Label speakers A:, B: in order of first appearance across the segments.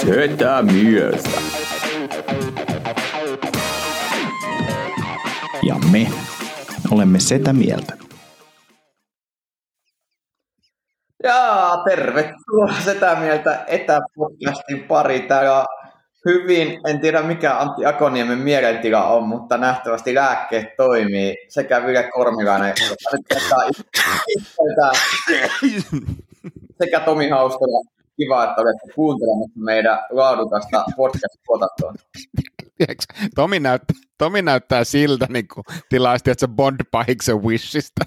A: Setä mieltä. Ja me olemme setä mieltä.
B: Jaa, tervetuloa Setä Mieltä etäpodcastin pari. Täällä hyvin, en tiedä mikä Antti Akoniemen mielentila on, mutta nähtävästi lääkkeet toimii. Sekä Ville Kormilainen, sekä Tomi Haustola. Kiva, että olette kuuntelemassa meidän laadukasta podcast-tuotantoa.
C: Tomi, näyttää, Tomi näyttää siltä, niin kuin tilaisesti, että se Bond-pahiksen Wishista.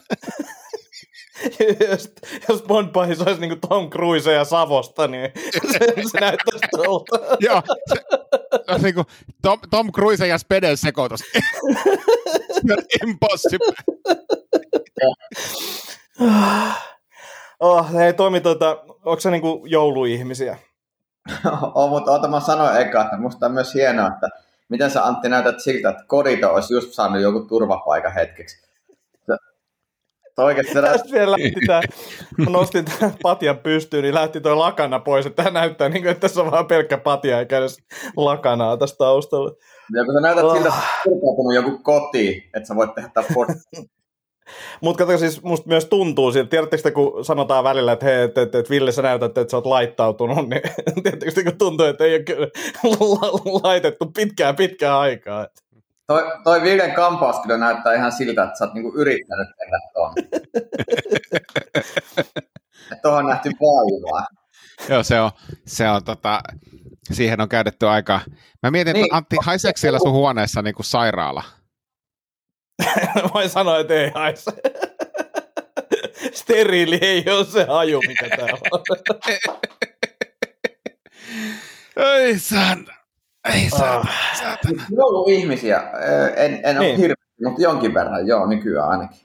D: jos, jos Bond pahis olisi niin kuin Tom Cruise ja Savosta, niin se, se näyttäisi tuolta.
C: Joo, se, se on niin kuin Tom, Tom Cruise ja Speden sekoitus. Impossible.
D: Oh, hei Tomi, tota, onko se niinku jouluihmisiä?
B: on, mutta oota mä sanoin eka, että musta on myös hienoa, että miten sä Antti näytät siltä, että kodito olisi just saanut joku turvapaikan hetkeksi. Oikeasti
D: Tästä vielä lähti tää, nostin tämän patjan pystyyn, niin lähti toi lakana pois, että tämä näyttää niin kuin, että tässä on vaan pelkkä patja eikä edes lakanaa tästä taustalla.
B: Ja kun sä näytät siltä, että on joku koti, että sä voit tehdä tämän podcast.
D: Mutta kato siis, musta myös tuntuu siltä, tiedättekö kun sanotaan välillä, että hei, että, että, että Ville sä näytät, että sä oot laittautunut, niin tiedättekö kun tuntuu, että ei ole kyllä laitettu pitkään pitkään aikaa.
B: Toi, toi Villen kampaus kyllä näyttää ihan siltä, että sä oot niinku yrittänyt tehdä tuon. Tuohon nähty vaivaa.
C: Joo, se on, se on tota, siihen on käytetty aika. Mä mietin, niin. että Antti, haiseeko siellä sun huoneessa niin kuin sairaala?
D: Voin sanoa, että ei haise. Steriili ei ole se haju, mikä täällä on.
C: ei saan. Ei saa.
B: Ah. Joulu ihmisiä. En, en niin. ole hirveästi, mutta jonkin verran, joo, nykyään ainakin.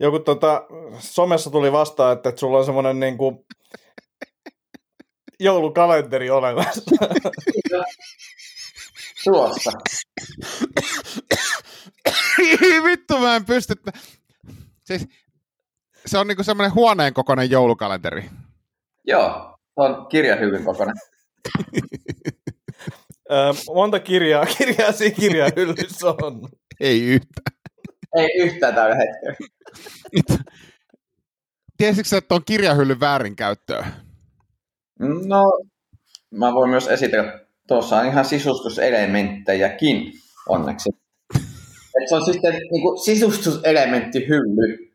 D: Joku tota, somessa tuli vastaan, että, että sulla on semmoinen niin kuin, joulukalenteri olemassa.
B: Tuossa.
C: Vittu mä en pysty. Siis, se on niinku semmoinen huoneen kokoinen joulukalenteri.
B: Joo, se on kirjahyvyn kokoinen.
D: monta kirjaa, kirjaa siinä kirjahyllyssä on?
C: Ei yhtään.
B: Ei yhtään tällä hetkellä.
C: Tiesitkö että on kirjahyllyn väärinkäyttöä?
B: No, mä voin myös esitellä. Tuossa on ihan sisustuselementtejäkin, onneksi. Et se on siis niin sisustuselementti hylly.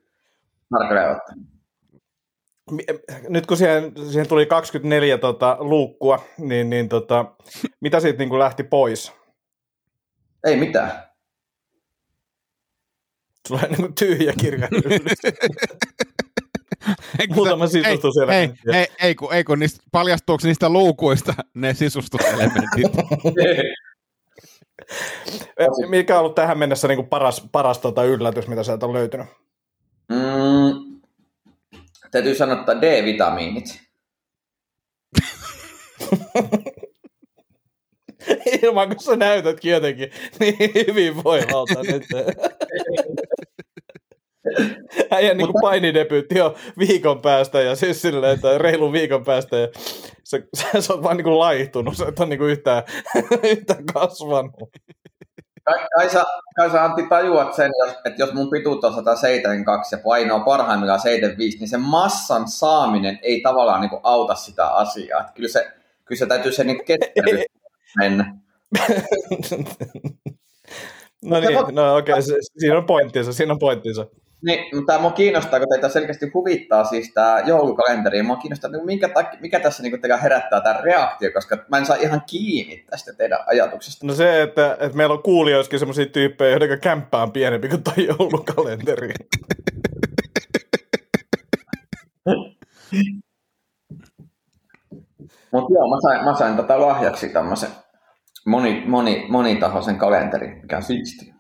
D: Nyt kun siihen, siihen tuli 24 tota, luukkua, niin, niin tota, mitä siitä niin kuin lähti pois?
B: Ei mitään.
D: Sulla on niin tyhjä kirja. Muutama sisustuselementti.
C: Ei, ei, ei, kun, ei kun niistä, paljastuuko niistä luukuista ne sisustuselementit?
D: Mikä on ollut tähän mennessä niin kuin paras, paras tota yllätys, mitä sieltä on löytynyt?
B: Mm, täytyy sanoa, että D-vitamiinit.
D: Ilman, kun sä näytätkin jotenkin niin hyvin voimalta nyt. Äijän niin Mutta... painidebyytti on viikon päästä ja siis silleen, että reilun viikon päästä ja se, se, se on vaan niin kuin laihtunut, se on niin kuin yhtään, yhtään kasvanut.
B: Kai, kai, sä, kai sä Antti tajuat sen, että jos mun pituus on 172 ja paino on parhaimmillaan 75, niin sen massan saaminen ei tavallaan niin kuin auta sitä asiaa. Että kyllä, se, kyllä se täytyy se niin kestävyys mennä.
D: no niin, no okei, okay, siinä on pointtinsa, siinä on pointtinsa.
B: Niin, mutta mua kiinnostaa, kun teitä selkeästi huvittaa siis tämä joulukalenteri. Mua kiinnostaa, niin minkä takia, mikä tässä niin teillä herättää tämä reaktio, koska mä en saa ihan kiinni tästä teidän ajatuksesta.
D: No se, että, että meillä on kuulijoissakin sellaisia tyyppejä, joiden kämppä on pienempi kuin tuo joulukalenteri.
B: Mutta joo, mä sain, mä sain tätä lahjaksi tämmöisen moni, moni, monitahoisen kalenterin, mikä on siistiä.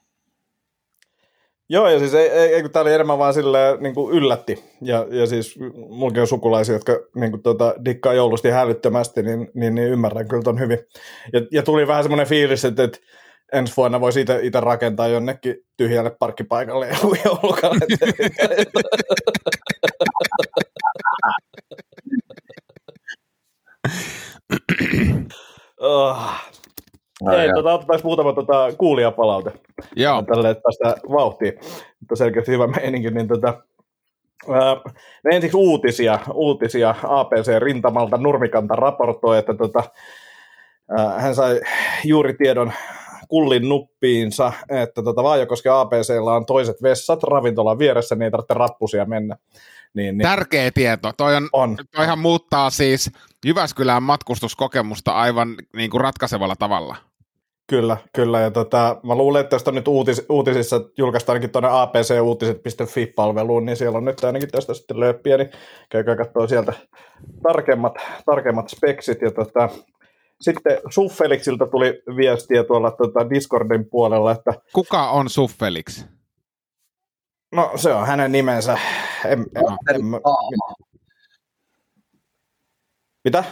D: Joo, ja siis ei, ei, ei kun tämä oli enemmän vaan silleen niin kuin yllätti. Ja, ja siis mullakin on sukulaisia, jotka niin kuin, tota, dikkaa joulusti hälyttömästi, niin, niin, niin ymmärrän kyllä ton hyvin. Ja, ja tuli vähän semmoinen fiilis, että, että ensi vuonna voisi itse rakentaa jonnekin tyhjälle parkkipaikalle joulukalenteri. oh. Ei,
B: joo.
D: tota, otetaan muutama tota, kuulijapalaute.
C: Joo,
D: Tälle, että päästään vauhtiin. Mutta selkeästi hyvä meininki. Niin tota, ää, ensiksi uutisia. Uutisia APC-rintamalta Nurmikanta raportoi, että tota, ää, hän sai juuri tiedon kullin nuppiinsa, että tota Vaajakosken APCllä on toiset vessat ravintolan vieressä, niin ei tarvitse rappusia mennä. Niin, niin
C: tärkeä tieto. Toi on,
D: on.
C: toihan muuttaa siis Jyväskylän matkustuskokemusta aivan niin kuin ratkaisevalla tavalla.
D: Kyllä, kyllä. Ja tota, mä luulen, että tästä on nyt uutis, uutisissa julkaistaan ainakin tuonne apcuutiset.fi-palveluun, niin siellä on nyt ainakin tästä sitten lööppiä, niin käykää katsoa sieltä tarkemmat, tarkemmat speksit. Ja tota, sitten Suffeliksilta tuli viestiä tuolla tota Discordin puolella, että
C: Kuka on Suffelix?
D: no se on hänen nimensä. En, en, en,
B: Hahmo.
D: mitä?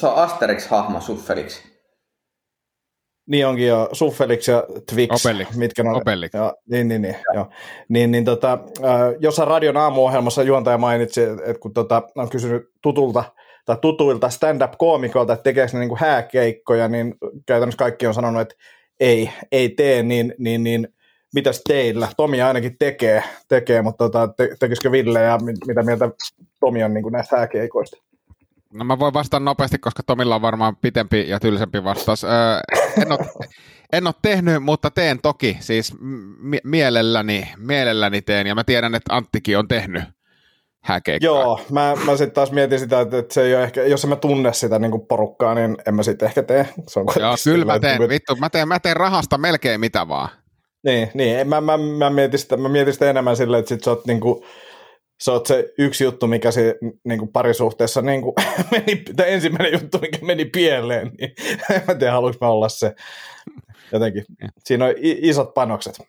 B: Se on Asterix-hahmo Suffelix.
D: Niin onkin jo Suffelix ja Twix,
C: Obelix.
D: mitkä ne on.
C: Obelix.
D: Ja, niin, niin, niin, joo. niin, niin tota, äh, jossain radion aamuohjelmassa juontaja mainitsi, että kun tota, on kysynyt tutulta tai tutuilta stand-up-koomikoilta, että tekeekö ne niin hääkeikkoja, niin käytännössä kaikki on sanonut, että ei, ei tee, niin, niin, niin mitäs teillä? Tomi ainakin tekee, tekee mutta tota, te, tekisikö Ville ja mit, mitä mieltä Tomi on niin kuin näistä hääkeikoista?
C: No mä voin vastata nopeasti, koska Tomilla on varmaan pitempi ja tylsempi vastaus. Öö, en, ole, en ole tehnyt, mutta teen toki. Siis mielelläni, mielelläni teen. Ja mä tiedän, että Anttikin on tehnyt hääkeikkaa.
D: Joo, mä, mä sitten taas mietin sitä, että, että se ei ole ehkä, jos en mä tunne sitä niin kuin porukkaa, niin en mä sitten ehkä tee. Se on
C: Joo, kyllä mä teen.
D: että-
C: Vittu, mä teen, mä teen rahasta melkein mitä vaan.
D: Niin, niin mä, mä, mä, mietin sitä, mä mietin sitä enemmän silleen, että sit sä oot, niin kuin, sä oot se yksi juttu, mikä se niin kuin parisuhteessa niin kuin, meni, tai ensimmäinen juttu, mikä meni pieleen, niin en mä tiedä, haluanko mä olla se jotenkin. Siinä on isot panokset.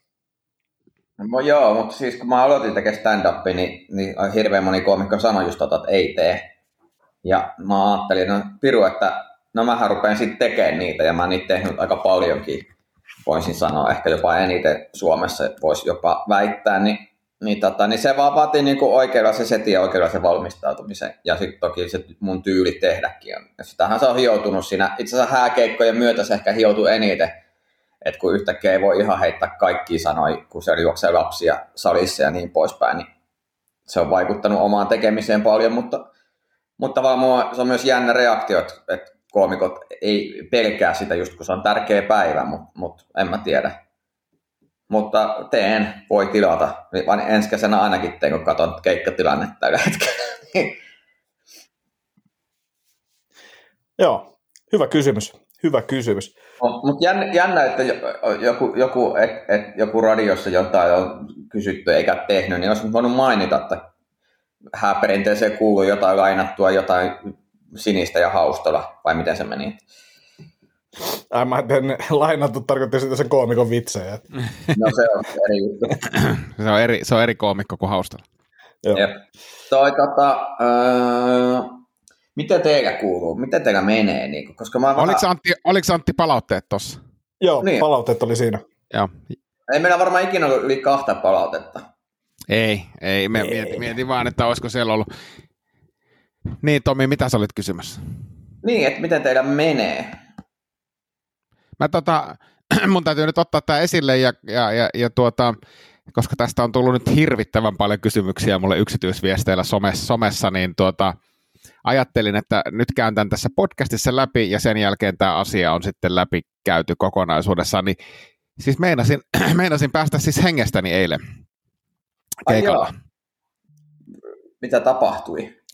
B: No, joo, mutta siis kun mä aloitin tekemään stand-upia, niin, niin hirveän moni koomikko sanoi just tota, että ei tee. Ja mä ajattelin, no Piru, että no mähän rupean sitten tekemään niitä, ja mä oon niitä tehnyt aika paljonkin, voisin sanoa, ehkä jopa eniten Suomessa voisi jopa väittää, niin, niin, tota, niin se vaan vaatii niinku oikeanlaisen setin ja oikeanlaisen valmistautumisen, ja sitten toki se mun tyyli tehdäkin on. Ja sitähän se on hioutunut siinä, itse asiassa hääkeikkojen myötä se ehkä hioutuu eniten, että kun yhtäkkiä ei voi ihan heittää kaikkia sanoja, kun siellä juoksee lapsia salissa ja niin poispäin, niin se on vaikuttanut omaan tekemiseen paljon, mutta, mutta tavallaan mua- se on myös jännä reaktio, että, koomikot ei pelkää sitä just kun se on tärkeä päivä, mutta, mutta en mä tiedä. Mutta teen, voi tilata, vaan ensi kesänä ainakin teen, kun katson keikkatilannetta tällä hetkellä.
D: Joo, hyvä kysymys. Hyvä kysymys.
B: Mutta jännä, jännä, että jo- joku, joku, et, et, joku radiossa jotain on kysytty eikä tehnyt, niin olisi voinut mainita, että hääperinteeseen kuuluu jotain lainattua, jotain sinistä ja haustola, vai miten se meni?
D: Ai mä en lainattu tarkoitti sitä sen koomikon vitsejä.
B: No se on eri juttu.
C: Se on eri, se on eri koomikko kuin haustalla.
D: Joo.
B: Jep. Toi, tota, öö, miten teillä kuuluu? Miten teillä menee? Niin, koska mä vähän,
C: Oliko Antti, oliko Antti palautteet tossa?
D: Joo,
B: Niin.
D: palautteet oli siinä.
C: Joo.
B: ei meillä varmaan ikinä ollut yli kahta palautetta.
C: Ei, ei. Me
D: Ei.
C: mietin, mietin vaan, että olisiko siellä ollut. Niin, Tomi, mitä sä olit kysymässä?
B: Niin, että miten teillä menee?
C: Mä tota, mun täytyy nyt ottaa tämä esille, ja, ja, ja, ja tuota, koska tästä on tullut nyt hirvittävän paljon kysymyksiä mulle yksityisviesteillä somessa, somessa niin tuota, ajattelin, että nyt käyn tämän tässä podcastissa läpi, ja sen jälkeen tämä asia on sitten läpi käyty kokonaisuudessaan, niin siis meinasin, meinasin päästä siis hengestäni eilen
B: Ai
C: keikalla.
B: joo. Mitä tapahtui?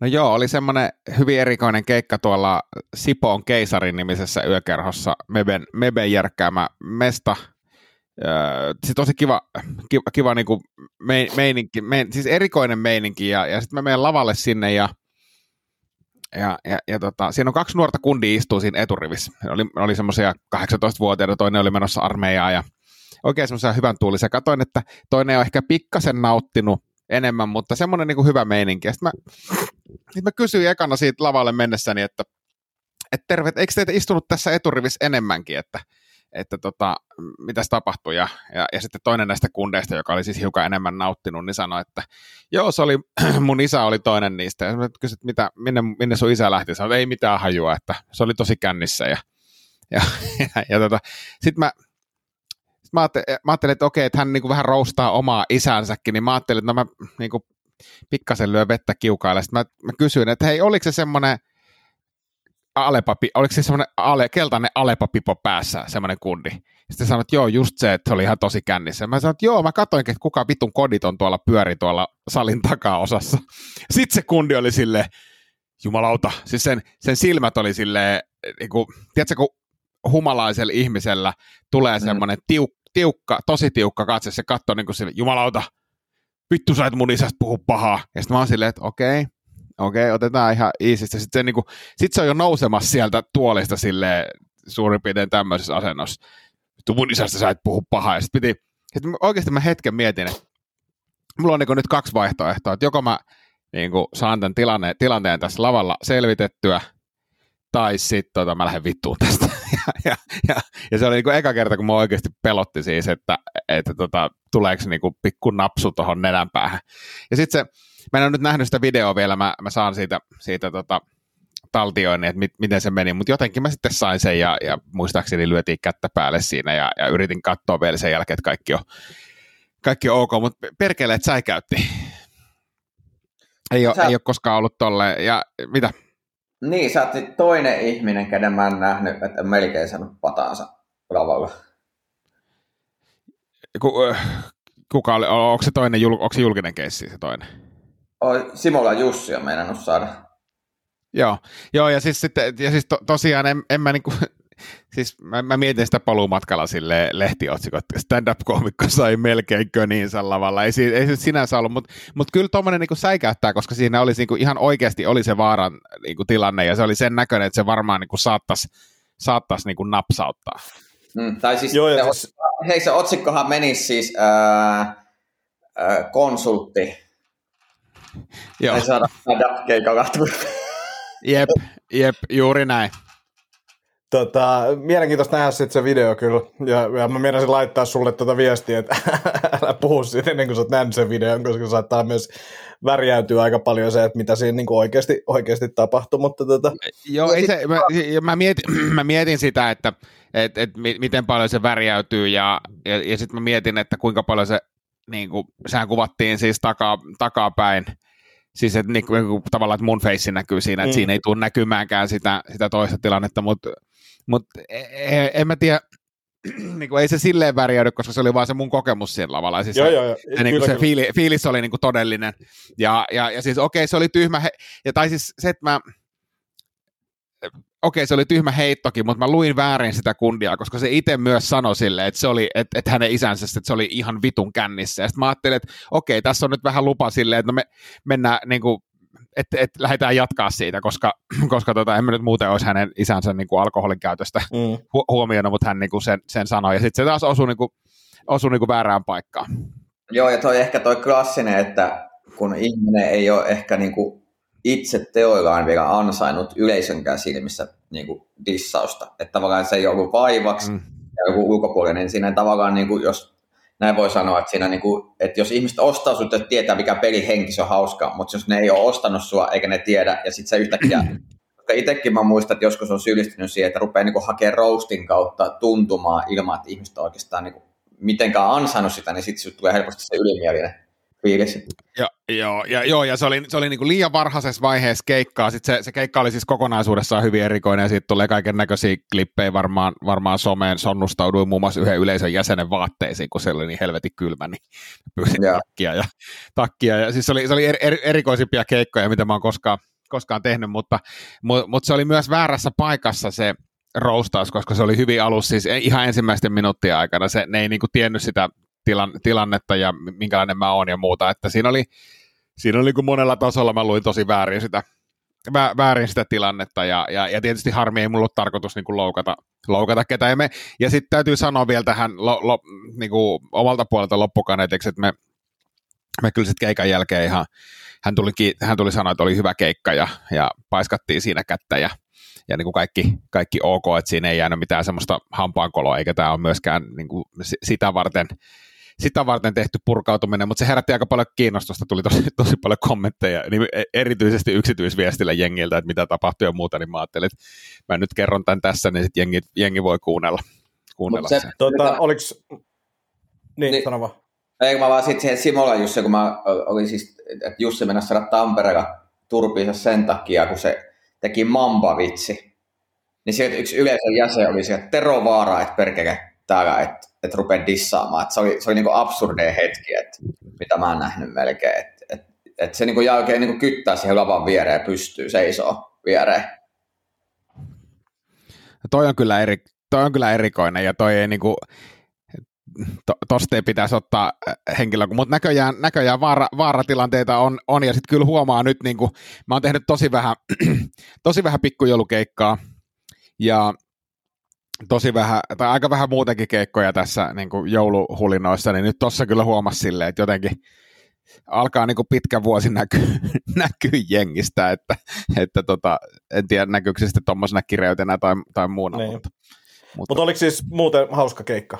C: No joo, oli semmoinen hyvin erikoinen keikka tuolla Sipoon keisarin nimisessä yökerhossa, Meben, Meben järkkäämä mesta. Öö, siis tosi kiva, kiva, kiva niinku mei, meininki, mein, siis erikoinen meininki, ja, ja sitten mä menen lavalle sinne, ja ja, ja, ja tota, siinä on kaksi nuorta kundia istuu siinä eturivissä. Ne oli, oli semmoisia 18-vuotiaita, toinen oli menossa armeijaan ja oikein semmoisia hyvän tuulisia. Katoin, että toinen on ehkä pikkasen nauttinut enemmän, mutta semmoinen niin kuin hyvä meininki. Sitten mä, sit mä kysyin ekana siitä lavalle mennessäni, että, että terve, eikö teitä istunut tässä eturivissä enemmänkin, että, että tota, mitäs tapahtui. Ja, ja, ja, sitten toinen näistä kundeista, joka oli siis hiukan enemmän nauttinut, niin sanoi, että joo, se oli, mun isä oli toinen niistä. Ja mä kysyin, että mitä, minne, minne sun isä lähti. Sanoin, ei mitään hajua, että se oli tosi kännissä. Ja, ja, ja, ja tota, sitten mä, mä, ajattelin, mä ajattelin, että okei, että hän niin kuin vähän roustaa omaa isänsäkin, niin mä ajattelin, että no mä niin kuin pikkasen lyö vettä kiukaille. Sitten mä, mä kysyin, että hei, oliko se semmoinen alepapi, oliko se semmoinen ale, keltainen alepapipo päässä, semmoinen kundi. Sitten sanoit, että joo, just se, että se oli ihan tosi kännissä. Mä sanoin, että joo, mä katsoin, että kuka vitun kodit on tuolla pyöri tuolla salin takaosassa. Sitten se kundi oli sille jumalauta, siis sen, sen silmät oli silleen, niin kuin, tiedätkö, kun humalaisella ihmisellä tulee semmoinen tiuk, tiukka, tosi tiukka katse, se katsoo niin kuin sille, jumalauta, vittu sä et mun isästä puhu pahaa. Ja sitten mä oon silleen, että okei, okay, okei, okay, otetaan ihan iisistä. Sitten se, niin kuin, sit se on jo nousemassa sieltä tuolista sille suurin piirtein tämmöisessä asennossa. Vittu mun isästä sä et puhu pahaa. Ja sitten piti, sit oikeasti mä hetken mietin, että mulla on niin nyt kaksi vaihtoehtoa, että joko mä niin kuin, saan tämän tilanne, tilanteen tässä lavalla selvitettyä, tai sitten tota, mä lähden vittuun tästä. ja, ja, ja, se oli niin eka kerta, kun mä oikeasti pelotti siis, että, että tota, tuleeko niin kuin pikku napsu tuohon nenän päähän. Ja sitten se, mä en ole nyt nähnyt sitä videoa vielä, mä, mä saan siitä, siitä tota, taltioinnin, että mit, miten se meni, mutta jotenkin mä sitten sain sen ja, ja muistaakseni lyötiin kättä päälle siinä ja, ja yritin katsoa vielä sen jälkeen, että kaikki on, kaikki on ok, mutta perkele, että säikäytti. Ei ole, Sä... ei ole koskaan ollut tolleen, ja mitä?
B: Niin, sä oot toinen ihminen, kenen mä en nähnyt, että melkein saanut pataansa lavalla.
C: Ku, kuka oli, onko se toinen, onko se julkinen keissi se toinen?
B: Simola Jussi on meinannut saada.
C: Joo, joo ja siis, sitten, ja siis to, tosiaan en, en mä niinku, siis mä, mä, mietin sitä paluumatkalla sille lehtiotsikot, stand-up-koomikko sai melkein köniinsä lavalla, ei, ei se sinänsä ollut, mutta mut kyllä tuommoinen niinku säikäyttää, koska siinä olisi niinku ihan oikeasti oli se vaaran niinku tilanne, ja se oli sen näköinen, että se varmaan niinku saattaisi saattais niinku napsauttaa.
B: Mm, tai siis, Joo, se, siis... hei se otsikkohan menisi siis ää, ää, konsultti,
C: Joo.
B: Ei saada keikalla
C: Jep, jep, juuri näin.
D: Tota, mielenkiintoista nähdä sitten se video kyllä, ja, ja mä meinasin laittaa sulle tuota viestiä, että älä puhu siitä ennen kuin sä oot nähnyt sen videon, koska saattaa myös värjäytyä aika paljon se, että mitä siinä niin kuin oikeasti, oikeasti tapahtui, mutta tota...
C: Joo, ei se, mä, mä, mietin, mä mietin sitä, että et, et, miten paljon se värjäytyy, ja, ja, ja sitten mä mietin, että kuinka paljon se, niin kuin, sehän kuvattiin siis takaa, takapäin, siis että niin niinku tavallaan, että mun face näkyy siinä, että mm. siinä ei tule näkymäänkään sitä, sitä toista tilannetta, mutta mut, e, e, en mä tiedä, niin kuin, ei se silleen värjäydy, koska se oli vaan se mun kokemus siinä lavalla. Siis
D: joo, se, joo, joo.
C: Se, niin kuin, se fiili, fiilis oli niin kuin todellinen. Ja, ja, ja siis okei, okay, se oli tyhmä. He, ja tai siis se, että mä, okei, se oli tyhmä heittokin, mutta mä luin väärin sitä kundia, koska se itse myös sanoi sille, että, se oli, että, että hänen isänsä, että se oli ihan vitun kännissä. Ja sitten mä ajattelin, että okei, tässä on nyt vähän lupa silleen, että no me mennään niin kuin, että, että lähdetään jatkaa siitä, koska, koska tota, en mä nyt muuten olisi hänen isänsä niin kuin alkoholin käytöstä mm. hu- huomioinut, mutta hän niin kuin sen, sen sanoi. Ja sitten se taas osui, niin kuin, osui niin kuin väärään paikkaan.
B: Joo, ja toi ehkä toi klassinen, että kun ihminen ei ole ehkä niin kuin itse teoillaan vielä ansainnut yleisönkään silmissä niin kuin dissausta. Että tavallaan se ei ollut vaivaksi mm. ja joku ulkopuolinen, niin siinä tavallaan, niin kuin, jos näin voi sanoa, että, siinä niin kuin, että jos ihmiset ostaa sinut, että tietää mikä peli henki, se on hauskaa, mutta jos ne ei ole ostanut sua eikä ne tiedä, ja sitten se yhtäkkiä, koska itsekin mä muistan, että joskus on syyllistynyt siihen, että rupeaa niin hakemaan roastin kautta tuntumaan ilman, että ihmiset on oikeastaan niin mitenkään ansainnut sitä, niin sitten tulee helposti se ylimielinen fiilis.
C: Ja, joo, ja, joo, ja se oli, se oli niinku liian varhaisessa vaiheessa keikkaa. Sitten se, se keikka oli siis kokonaisuudessaan hyvin erikoinen, ja siitä tulee kaiken näköisiä klippejä varmaan, varmaan someen. Sonnustauduin muun muassa yhden yleisön jäsenen vaatteisiin, kun se oli niin helvetin kylmä, niin pyysin yeah. takkia. Ja, takkia ja siis se oli, se oli er, er, erikoisimpia keikkoja, mitä mä oon koskaan, koskaan tehnyt, mutta, mutta, mutta se oli myös väärässä paikassa se, roustaus, koska se oli hyvin alussa, siis ihan ensimmäisten minuuttien aikana. Se, ne ei niinku tiennyt sitä tilan, tilannetta ja minkälainen mä oon ja muuta, että siinä oli, siinä oli kuin monella tasolla, mä luin tosi väärin sitä, vä, väärin sitä tilannetta, ja, ja, ja tietysti harmi ei mulla ole tarkoitus niin kuin loukata, loukata ketään. Ja, me, ja sitten täytyy sanoa vielä tähän lo, lo, niin kuin omalta puolelta loppukaneetiksi, että me, me kyllä sitten keikan jälkeen ihan, hän tuli, hän tuli sanoa, että oli hyvä keikka, ja, ja paiskattiin siinä kättä, ja, ja niin kuin kaikki, kaikki ok, että siinä ei jäänyt mitään semmoista hampaankoloa, eikä tämä ole myöskään niin kuin sitä varten sitä varten tehty purkautuminen, mutta se herätti aika paljon kiinnostusta, tuli tosi, tosi paljon kommentteja, niin e- erityisesti yksityisviestillä jengiltä, että mitä tapahtui ja muuta, niin mä ajattelin, että mä nyt kerron tämän tässä, niin sitten jengi, jengi voi kuunnella, kuunnella se,
D: sen. Tota, oliks... Niin, niin sano vaan.
B: Eikö mä vaan sitten siihen Simola Jussi, kun mä olin siis, että Jussi mennä saada Tampereella turpiinsa sen takia, kun se teki mamba-vitsi. Niin sieltä yksi yleisön jäsen oli se, että Tero Vaara, että perkele täällä, että että rupeaa dissaamaan. Että se oli, se oli niin absurdeja hetki, että mitä mä oon nähnyt melkein. Että et, et se niin jää oikein niin kyttää siihen lavan viereen pystyy seisoo viereen.
C: Toi on kyllä, eri, toi on kyllä erikoinen ja toi ei niinku, to, tosta ei pitäisi ottaa äh, henkilö, mutta näköjään, näköjään vaara, vaaratilanteita on, on ja sitten kyllä huomaa nyt, niin kuin, mä oon tehnyt tosi vähän, tosi vähän pikkujoulukeikkaa ja tosi vähän, tai aika vähän muutenkin keikkoja tässä niin kuin jouluhulinoissa, niin nyt tuossa kyllä huomasi silleen, että jotenkin alkaa niin kuin pitkä vuosi näkyä, näkyy jengistä, että, että tota, en tiedä näkyykö se sitten tuommoisena kireytenä tai, tai muuna. Niin. Mutta,
D: mutta, mutta oliko siis muuten hauska keikka?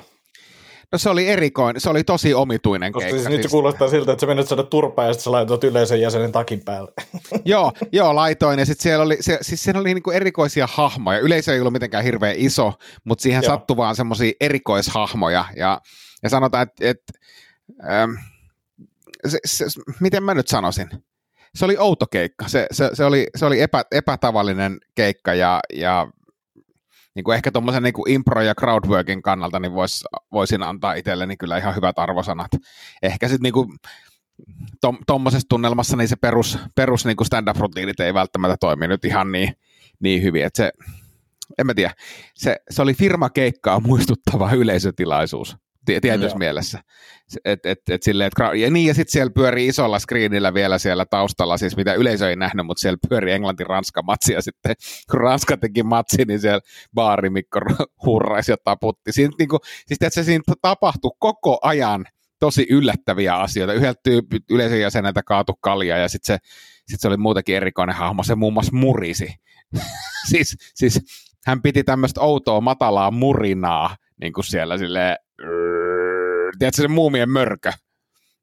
C: No se oli erikoinen, se oli tosi omituinen
D: Koska
C: keikka.
D: Siis nyt se kuulostaa siltä, että sä menet saada turpaa ja sitten sä laitat yleisen jäsenen takin päälle.
C: joo, joo, laitoin ja sitten siellä oli, se, siis siellä oli niinku erikoisia hahmoja. Yleisö ei ollut mitenkään hirveän iso, mutta siihen joo. sattui vaan semmoisia erikoishahmoja ja, ja sanotaan, että et, ähm, se, se, miten mä nyt sanoisin? Se oli outo keikka, se, se, se oli, se oli epä, epätavallinen keikka ja, ja niin kuin ehkä tuommoisen niin impro- ja crowdworkin kannalta niin vois, voisin antaa itselleni kyllä ihan hyvät arvosanat. Ehkä sitten niin tuommoisessa tunnelmassa niin se perus, perus niin kuin stand-up-rutiinit ei välttämättä toimi nyt ihan niin, niin hyvin, että se, en mä tiedä, se, se oli firmakeikkaa muistuttava yleisötilaisuus tietyssä mm, mielessä. Et, et, et silleen, et, ja niin, ja sitten siellä pyörii isolla screenillä vielä siellä taustalla, siis mitä yleisö ei nähnyt, mutta siellä pyörii Englanti-Ranska-matsi, ja sitten kun Ranska teki matsi, niin siellä baarimikko hurraisi ja taputti. Siinä, niin kuin, siis että se siinä tapahtui koko ajan tosi yllättäviä asioita. Yhdeltä tyyppi, yleisön jäseneltä kaatu kalja, ja sitten se, sit se oli muutenkin erikoinen hahmo, se muun muassa murisi. siis, siis hän piti tämmöistä outoa matalaa murinaa, niin kuin siellä silleen, tiedätkö se muumien mörkö?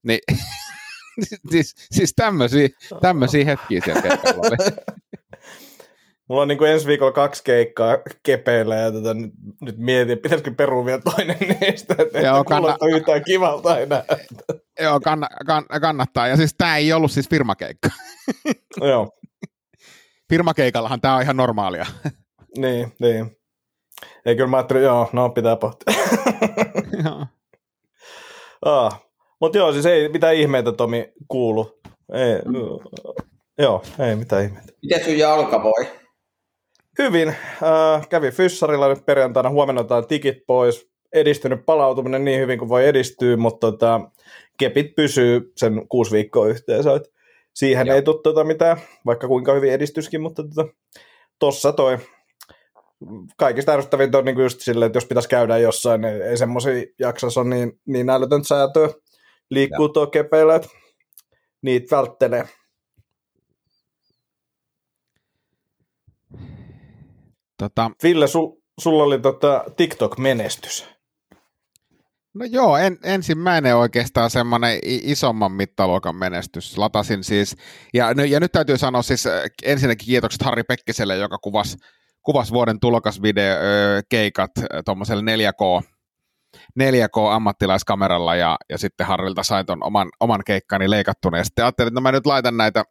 C: Niin, siis, siis tämmöisiä, tämmöisiä hetkiä siellä oli.
D: Mulla on niin kuin ensi viikolla kaksi keikkaa kepeillä ja tota, nyt, nyt mietin, pitäisikö perua vielä toinen niistä, että Joo, kanna- yhtään kivalta enää.
C: Joo, kann- kann- kannattaa. Ja siis tämä ei ollut siis firmakeikka.
D: Joo.
C: Firmakeikallahan tämä on ihan normaalia.
D: niin, niin. Ei kyllä mä ajattelin, joo, no pitää pohtia. joo. Ah. Mutta joo, siis ei mitään ihmeitä Tomi kuulu. Ei, mm. Joo, ei mitään ihmeitä.
B: Miten sun jalka voi?
D: Hyvin. Äh, kävin fyssarilla nyt perjantaina, huomenna otetaan tikit pois. Edistynyt palautuminen niin hyvin kuin voi edistyä, mutta tota, kepit pysyy sen kuusi viikkoa yhteensä. Et siihen Joo. ei tule tota mitään, vaikka kuinka hyvin edistyskin, mutta tota, tossa toi kaikista ärsyttävintä on niin just silleen, että jos pitäisi käydä jossain, niin ei semmoisia jaksossa ole niin, niin älytöntä säätöä liikkuu tuo kepeillä, että niitä välttelee.
C: Tota...
D: Ville, sul, sulla oli tota TikTok-menestys.
C: No joo, en, ensimmäinen oikeastaan semmoinen isomman mittaluokan menestys. Latasin siis, ja, ja nyt täytyy sanoa siis äh, ensinnäkin kiitokset Harri Pekkiselle, joka kuvasi kuvasi vuoden tulokasvideo keikat tuommoisella 4K, 4K-ammattilaiskameralla ja, ja sitten Harrilta sain ton oman, oman keikkani leikattuna. Ja sitten ajattelin, että no mä nyt laitan näitä,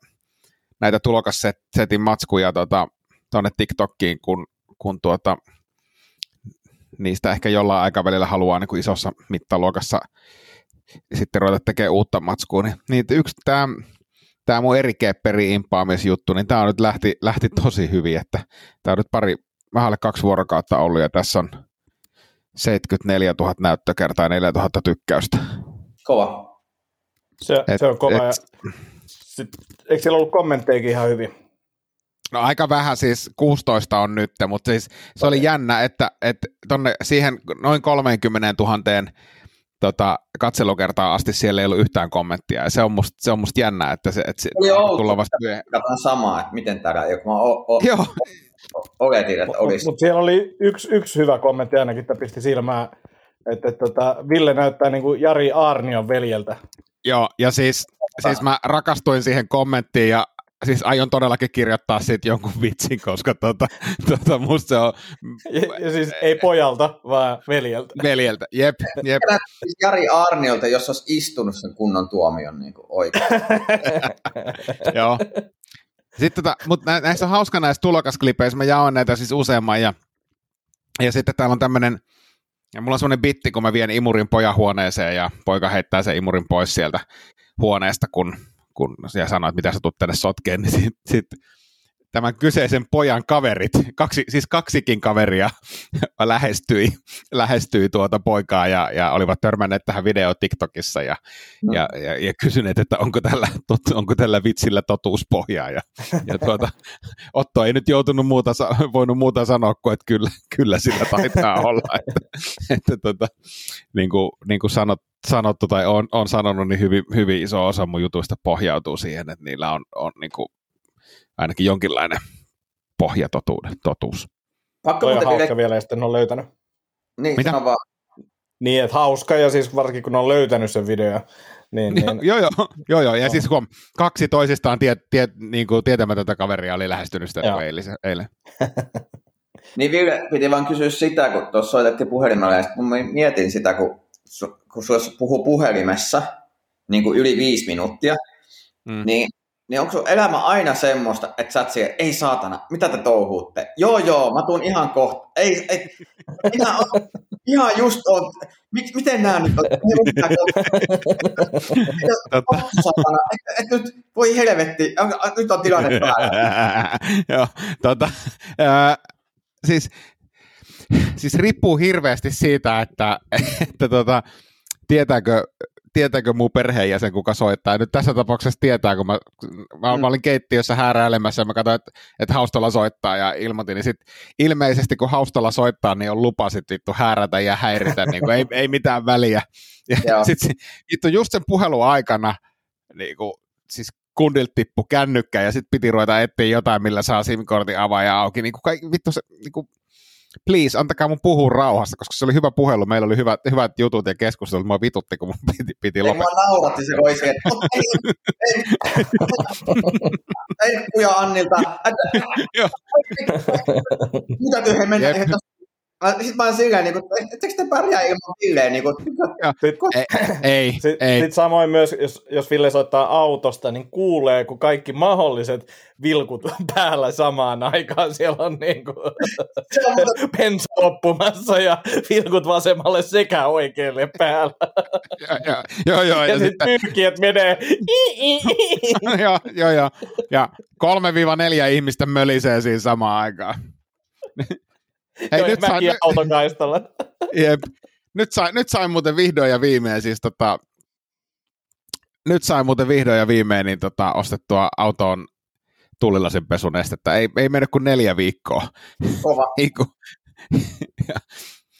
C: näitä tulokassetin matskuja tota, tuonne TikTokkiin, kun, kun tuota, niistä ehkä jollain aikavälillä haluaa niin kuin isossa mittaluokassa sitten ruveta tekemään uutta matskua. Niin, niin yksi tämä tämä mun eri kepperi impaamisjuttu, niin tämä nyt lähti, lähti tosi hyvin, että tämä on nyt pari, vähän alle kaksi vuorokautta ollut ja tässä on 74 000 näyttökertaa ja 4 000 tykkäystä.
B: Kova.
D: Se, et, se on kova. Et, ja sit, eikö siellä ollut kommentteikin ihan hyvin?
C: No aika vähän, siis 16 on nyt, mutta siis se oli jännä, että, että tonne siihen noin 30 000 tota, katselukertaa asti siellä ei ollut yhtään kommenttia, ja se on musta, se on musta jännä, että se, että se
B: Oli
C: tullaan vasta myöhemmin.
B: Katsotaan samaa, että miten täällä, joku mä o- o-
C: Joo,
B: oletin, että olisi.
D: Mutta siellä oli yksi, yksi hyvä kommentti ainakin, että pisti silmään, että, että, että Ville näyttää niin kuin Jari Aarnion veljeltä.
C: joo, ja siis, siis mä rakastuin siihen kommenttiin, ja siis aion todellakin kirjoittaa siitä jonkun vitsin, koska tota, tota, musta se on
D: Ja, ja siis ei pojalta, vaan veljeltä.
C: veljeltä. Jep, jep.
B: Siis Jari Arniolta, jos olisi istunut sen kunnon tuomion niin kuin oikein.
C: Joo. Sitten tota, mutta nä, näissä on hauska näissä tulokasklipeissä, mä jaoin näitä siis useamman ja, ja sitten täällä on tämmöinen, ja mulla on semmoinen bitti, kun mä vien imurin pojan huoneeseen ja poika heittää sen imurin pois sieltä huoneesta, kun, kun ja että mitä sä tulet tänne sotkeen, niin sitten sit, tämän kyseisen pojan kaverit, kaksi, siis kaksikin kaveria lähestyi, lähestyi tuota poikaa ja, ja olivat törmänneet tähän video TikTokissa ja,
B: No.
C: ja, ja, ja kysyneet, että onko tällä, tot, onko tällä vitsillä totuuspohjaa. Ja, ja tuota, Otto ei nyt joutunut muuta, voinut muuta sanoa kuin, että kyllä, kyllä sillä taitaa olla. Että, että tota, niin kuin, niin kuin sanot, sanottu tai on, on sanonut, niin hyvin, hyvin iso osa mun jutuista pohjautuu siihen, että niillä on, on niin kuin ainakin jonkinlainen pohjatotuuden totuus.
B: Pakko
D: Toi on
B: muuten
D: hauska
B: vielä,
D: vielä, ja sitten ne on löytänyt.
B: niin,
C: Mitä?
B: vaan,
D: Niin, että hauska, ja siis varsinkin kun ne on löytänyt sen video. Niin,
C: Joo,
D: niin,
C: joo, joo, joo, joo. ja siis kun kaksi toisistaan tie, tie, niin kuin tietämätöntä kaveria oli lähestynyt sitä
D: Joo.
C: eilen.
B: Niin Ville, piti vaan kysyä sitä, kun tuossa soitettiin puhelimella, ja kun mietin sitä, kun, kun puhuu puhelimessa niin kuin yli viisi minuuttia,
C: mm.
B: niin, niin onko sun elämä aina semmoista, että sä oot siellä, ei saatana, mitä te touhuutte? Joo, joo, mä tuun ihan kohta. Ei, ei minä on, ihan just on, Mik, miten nämä nyt on? Saatana, et, et nyt, voi helvetti, nyt on tilanne päällä.
C: Joo, tota, ää, siis, siis riippuu hirveästi siitä, että, että tota, tietääkö, tietääkö muu perheenjäsen, kuka soittaa. Nyt tässä tapauksessa tietää, kun mä, mä, mä olin keittiössä hääräilemässä ja mä katsoin, että, että Haustola soittaa ja ilmoitin, niin sit ilmeisesti kun Haustola soittaa, niin on lupa sit vittu häärätä ja häiritä, niin kuin, ei, ei mitään väliä. Ja sit vittu just sen puhelun aikana, niin kuin, siis kundilta tippu kännykkä ja sitten piti ruveta etsiä jotain, millä saa SIM-kortin avaaja auki. Niin kuin kaikki, vittu se, niin kuin, please, antakaa mun puhua rauhassa, koska se oli hyvä puhelu, meillä oli hyvät, hyvät jutut ja keskustelut, mua vitutti, kun mun piti, piti
B: Ei
C: lopettaa.
B: mua nauratti se että ei, ei, ei kuja Annilta. Mitä he mennä? Sitten mä oon silleen, niin kuin, ettekö te pärjää ilman Villeen? Niin kuin,
C: Ei, ei,
D: Sitten
C: ei.
D: sit samoin myös, jos, jos Ville soittaa autosta, niin kuulee, kun kaikki mahdolliset vilkut on päällä samaan aikaan. Siellä on niin kuin bensa loppumassa ja vilkut vasemmalle sekä oikealle päällä.
C: Joo, joo, joo, joo,
D: Ja,
C: ja
D: ja sitten
C: sitten,
D: pyyhkiät menee.
C: joo, joo, joo, ja 3-4 ihmistä mölisee siinä samaan aikaan. Hei,
D: Joo,
C: nyt sain,
D: mäkin autokaistalla.
C: Jep. Nyt sain, nyt sain muuten vihdoin ja viimein siis tota, nyt sain muuten vihdoin ja viimein niin tota, ostettua autoon tullilasin pesunestettä. Ei, ei mennyt kuin neljä viikkoa.
B: kova.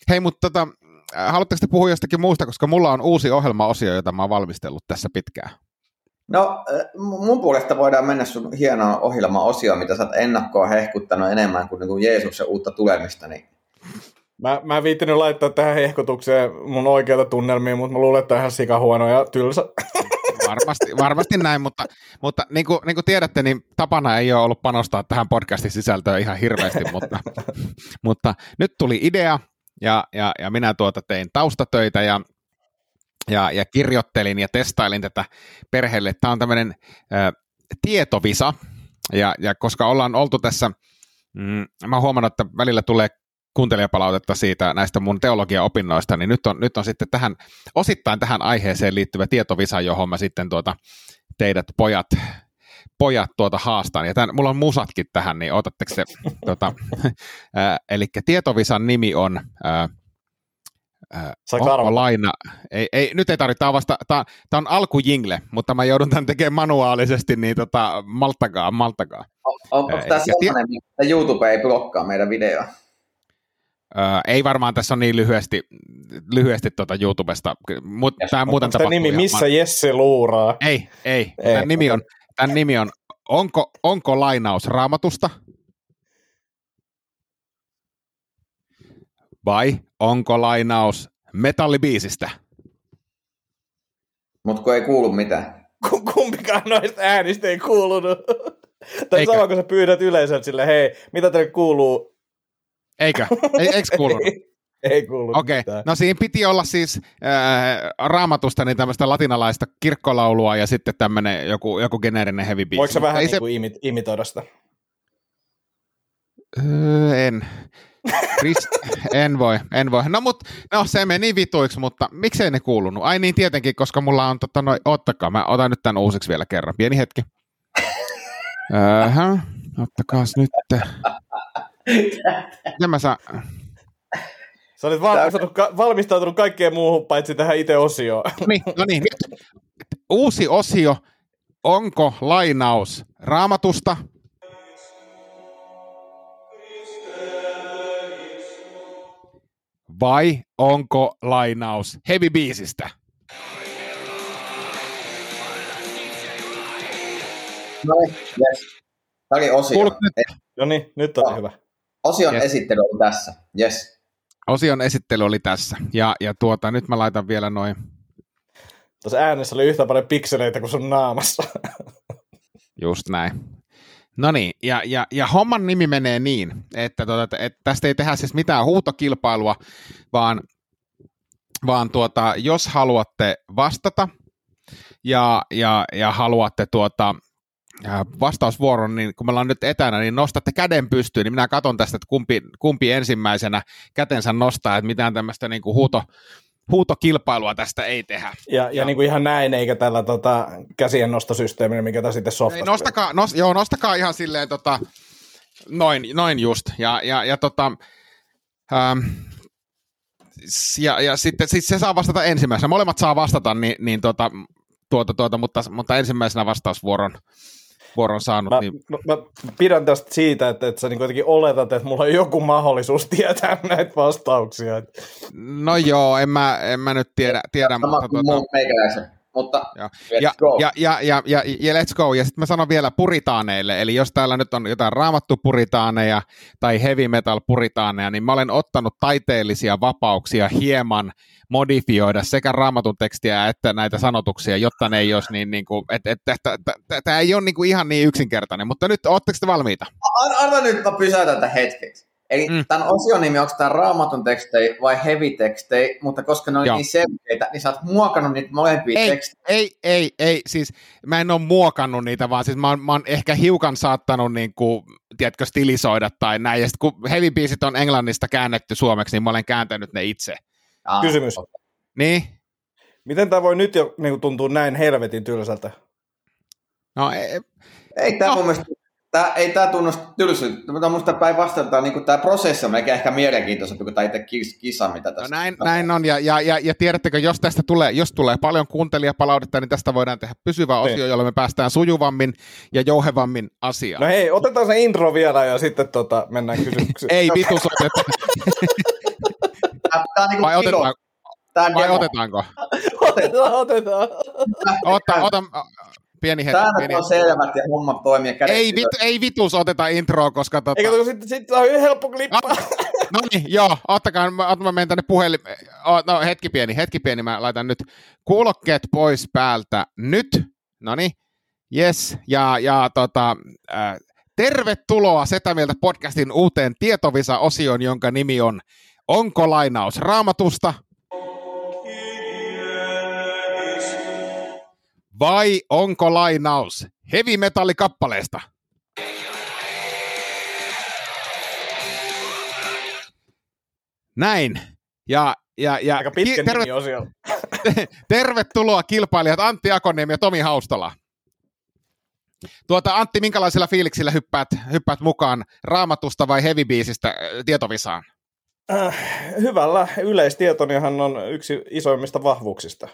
C: Hei, mutta tota, haluatteko te puhua jostakin muusta, koska mulla on uusi ohjelmaosio, jota mä oon valmistellut tässä pitkään.
B: No, mun puolesta voidaan mennä sun hienoon ohjelma-osioon, mitä sä oot ennakkoa hehkuttanut enemmän kuin, niin kuin Jeesuksen uutta tulemista. Niin
D: Mä, mä en viittinyt laittaa tähän hehkutukseen mun oikeita tunnelmia, mutta mä luulen, että on ihan sikahuono ja tylsä.
C: Varmasti, varmasti näin, mutta, mutta niin, kuin, niin kuin tiedätte, niin tapana ei ole ollut panostaa tähän podcastin sisältöön ihan hirveästi, mutta, mutta nyt tuli idea ja, ja, ja minä tuota tein taustatöitä ja, ja, ja kirjoittelin ja testailin tätä perheelle. Tämä on tämmöinen ä, tietovisa ja, ja koska ollaan oltu tässä, mm, mä huomannut, että välillä tulee kuuntelijapalautetta siitä näistä mun teologiaopinnoista, niin nyt on, nyt on sitten tähän, osittain tähän aiheeseen liittyvä tietovisa, johon mä sitten tuota, teidät pojat, pojat tuota haastan. Ja tämän, mulla on musatkin tähän, niin otatteko se, tuota, ää, eli tietovisan nimi on Äh,
D: Saanko
C: onko
D: arvata?
C: laina? Ei, ei, nyt ei tarvitse, tämä on, vasta, tämä, tämä on alkujingle, mutta mä joudun tämän tekemään manuaalisesti, niin tota, malttakaa, malttakaa.
B: On, onko tämä sellainen, että YouTube ei blokkaa meidän videoa?
C: Öö, ei varmaan tässä on niin lyhyesti, lyhyesti tuota YouTubesta, mutta tämä muuten
D: tämä nimi
C: tapahtuu
D: Missä
C: ihan-
D: Jesse luuraa?
C: Ei, ei.
D: Ei.
C: Tämän nimi on, tämän nimi on onko, onko lainaus raamatusta vai onko lainaus metallibiisistä?
B: Mutta kun ei kuulu mitään.
D: Ku- Kumpikaan noista äänistä ei kuulunut. Tai
C: Eikö?
D: sama, kun sä pyydät yleisöltä sille, hei, mitä teille kuuluu?
C: Eikö? Ei, eikö kuulunut?
D: Ei, ei kuulu
C: Okei, okay.
D: mitään.
C: no siinä piti olla siis äh, raamatusta niin tämmöistä latinalaista kirkkolaulua ja sitten tämmöinen joku, joku geneerinen heavy biisi.
D: Voiko sä vähän
C: ei
D: niin imit- imitoida sitä?
C: Öö, en. Chris, en voi, en voi. No, mut, no se meni vituiksi, mutta miksei ne kuulunut? Ai niin tietenkin, koska mulla on, tota, noin, ottakaa, mä otan nyt tämän uusiksi vielä kerran. Pieni hetki. Öhö, ottakaas nyt. Miten mä saan?
D: Sä olit valmistautunut, ka- valmistautunut kaikkeen muuhun paitsi tähän itse osioon.
C: Niin, no niin, nyt. Uusi osio. Onko lainaus raamatusta? Vai onko lainaus heavy biisistä?
B: No niin, yes. Tämä oli osio.
C: Nyt?
D: No niin, nyt on
B: Oh.
D: hyvä.
B: Osion
C: Yes.
B: esittely on tässä. Yes.
C: Osion esittely oli tässä. Ja, ja tuota, nyt mä laitan vielä noin.
D: Tuossa äänessä oli yhtä paljon pikseleitä kuin sun naamassa.
C: Just näin. No niin, ja, ja, ja homman nimi menee niin, että, tuota, että, tästä ei tehdä siis mitään huutokilpailua, vaan, vaan tuota, jos haluatte vastata ja, ja, ja haluatte tuota, ää, vastausvuoron, niin kun me ollaan nyt etänä, niin nostatte käden pystyyn, niin minä katson tästä, että kumpi, kumpi ensimmäisenä kätensä nostaa, että mitään tämmöistä niin kuin huuto, huutokilpailua tästä ei tehdä.
D: Ja, ja niin kuin ihan näin, eikä tällä tota, käsien nostosysteemillä, mikä tässä sitten
C: Ei,
D: softassa.
C: nostakaa, nos, joo, nostakaa ihan silleen tota, noin, noin just. Ja, ja, ja, tota, ähm, ja, ja sitten sit se saa vastata ensimmäisenä. Molemmat saa vastata, niin, niin tota, tuota, tuota, mutta, mutta ensimmäisenä vastausvuoron vuoron saanut.
D: Mä,
C: niin,
D: mä, mä pidän tästä siitä, että, että sä niin kuitenkin oletat, että mulla on joku mahdollisuus tietää näitä vastauksia.
C: No joo, en mä, en mä nyt tiedä, tiedä
B: Sama
C: mutta
B: kuin
C: tuota,
B: meikäläisen. Mutta
C: Joo.
B: let's
C: ja,
B: go.
C: ja, ja, ja, ja, ja let's go. Ja sitten mä sanon vielä puritaaneille, eli jos täällä nyt on jotain raamattu puritaaneja tai heavy metal puritaaneja, niin mä olen ottanut taiteellisia vapauksia hieman modifioida sekä raamatun tekstiä että näitä sanotuksia, jotta ne ei olisi niin, niin kuin, että et, tämä ei ole niin kuin ihan niin yksinkertainen, mutta nyt ootteko te valmiita?
B: Arva nyt, mä pysäytän tämän hetkeksi. Eli
C: Mm.
B: tämän osion nimi, onko tämä raamatun tekstejä vai heavy tekstejä, mutta koska ne on
C: Joo.
B: niin selkeitä, niin sä oot muokannut niitä molempia
C: Ei,
B: tekstejä.
C: ei, ei, ei, siis mä en ole muokannut niitä, vaan siis mä oon, mä oon ehkä hiukan saattanut niin kuin, tiedätkö, stilisoida tai näin, ja sitten kun heavy biisit on englannista käännetty suomeksi, niin mä olen kääntänyt ne itse.
B: Ah,
D: Kysymys.
C: Niin?
D: Miten tämä voi nyt jo niin tuntua näin helvetin tylsältä?
C: No, ei,
B: Ei tämä
C: No.
B: no. mun mielestä, tää, ei tämä tunnu tylsyltä, mutta minusta päinvastoin tämä, niin tämä prosessi on melkein ehkä mielenkiintoisempi kuin tämä itse kis, kisa, mitä
C: no
B: tässä
C: näin, näin on, ja, ja, ja, ja tiedättekö, jos tästä tulee, jos tulee paljon kuuntelijapalautetta, niin tästä voidaan tehdä pysyvä
D: Niin.
C: osio, jolla me päästään sujuvammin ja jouhevammin asiaan.
D: No hei, otetaan se intro vielä ja sitten tota, mennään kysymyksiin.
C: ei vitus
B: Tämä, tämä on niin
C: vai,
B: kuin kilo.
C: otetaan,
B: Tämä on
C: vai
B: demo.
C: otetaanko?
D: otetaan, otetaan.
C: Ota, ota, pieni hetki,
B: Säännöt
C: pieni
B: on selvät ja hommat toimii.
C: Ei, vit, ei vitus oteta introa, koska tota...
D: Eikä tuo sitten sit on helppo klippaa.
C: No niin, joo, ottakaa, mä, mä menen tänne puhelin... No hetki pieni, hetki pieni, mä laitan nyt kuulokkeet pois päältä nyt. No niin, yes, ja, ja tota, äh, tervetuloa Setä Mieltä podcastin uuteen tietovisa-osioon, jonka nimi on Onko lainaus raamatusta? Vai onko lainaus heavy metallikappaleesta? Näin. Ja, ja, ja
D: Aika pitkä
C: ki- terve,
D: nimi osio.
C: tervetuloa kilpailijat Antti Akoniemi ja Tomi Haustala. Tuota, Antti, minkälaisilla fiiliksillä hyppäät, hyppäät mukaan raamatusta vai heavy tietovisaan?
D: Äh, hyvällä yleistietonihan on yksi isoimmista vahvuuksista.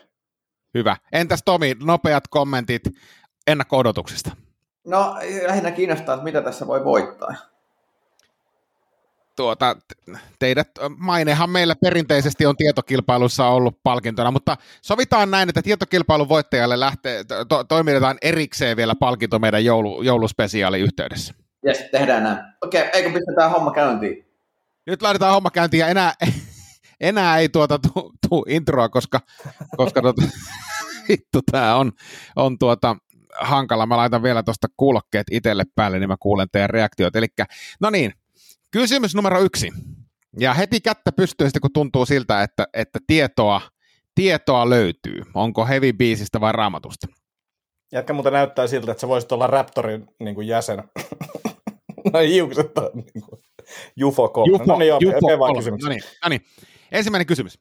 C: Hyvä. Entäs Tomi, nopeat kommentit ennakko-odotuksista?
B: No lähinnä kiinnostaa, että mitä tässä voi voittaa.
C: Tuota, teidät, mainehan meillä perinteisesti on tietokilpailussa ollut palkintona, mutta sovitaan näin, että tietokilpailun voittajalle lähtee, to, toimitetaan erikseen vielä palkinto meidän joulu, jouluspesiaali yhteydessä.
B: Jes, tehdään näin. Okei, okay, eikö pistetään homma käyntiin?
C: Nyt laitetaan homma käyntiin ja enää, enää ei tuota tuu, tuu introa, koska, koska tuota, vittu tää on, on tuota, hankala. Mä laitan vielä tuosta kuulokkeet itselle päälle, niin mä kuulen teidän reaktiot. Eli no niin, kysymys numero yksi. Ja heti kättä pystyy sitten, kun tuntuu siltä, että, että tietoa, tietoa löytyy. Onko heavy biisistä vai raamatusta?
D: Jätkä muuten näyttää siltä, että sä voisit olla Raptorin niin jäsen. no hiukset on niin kuin Jufo
C: Jufo,
D: no niin,
C: Jufo
D: mene vaan
C: kolme.
D: kysymykseen.
C: no niin, no niin. Ensimmäinen kysymys.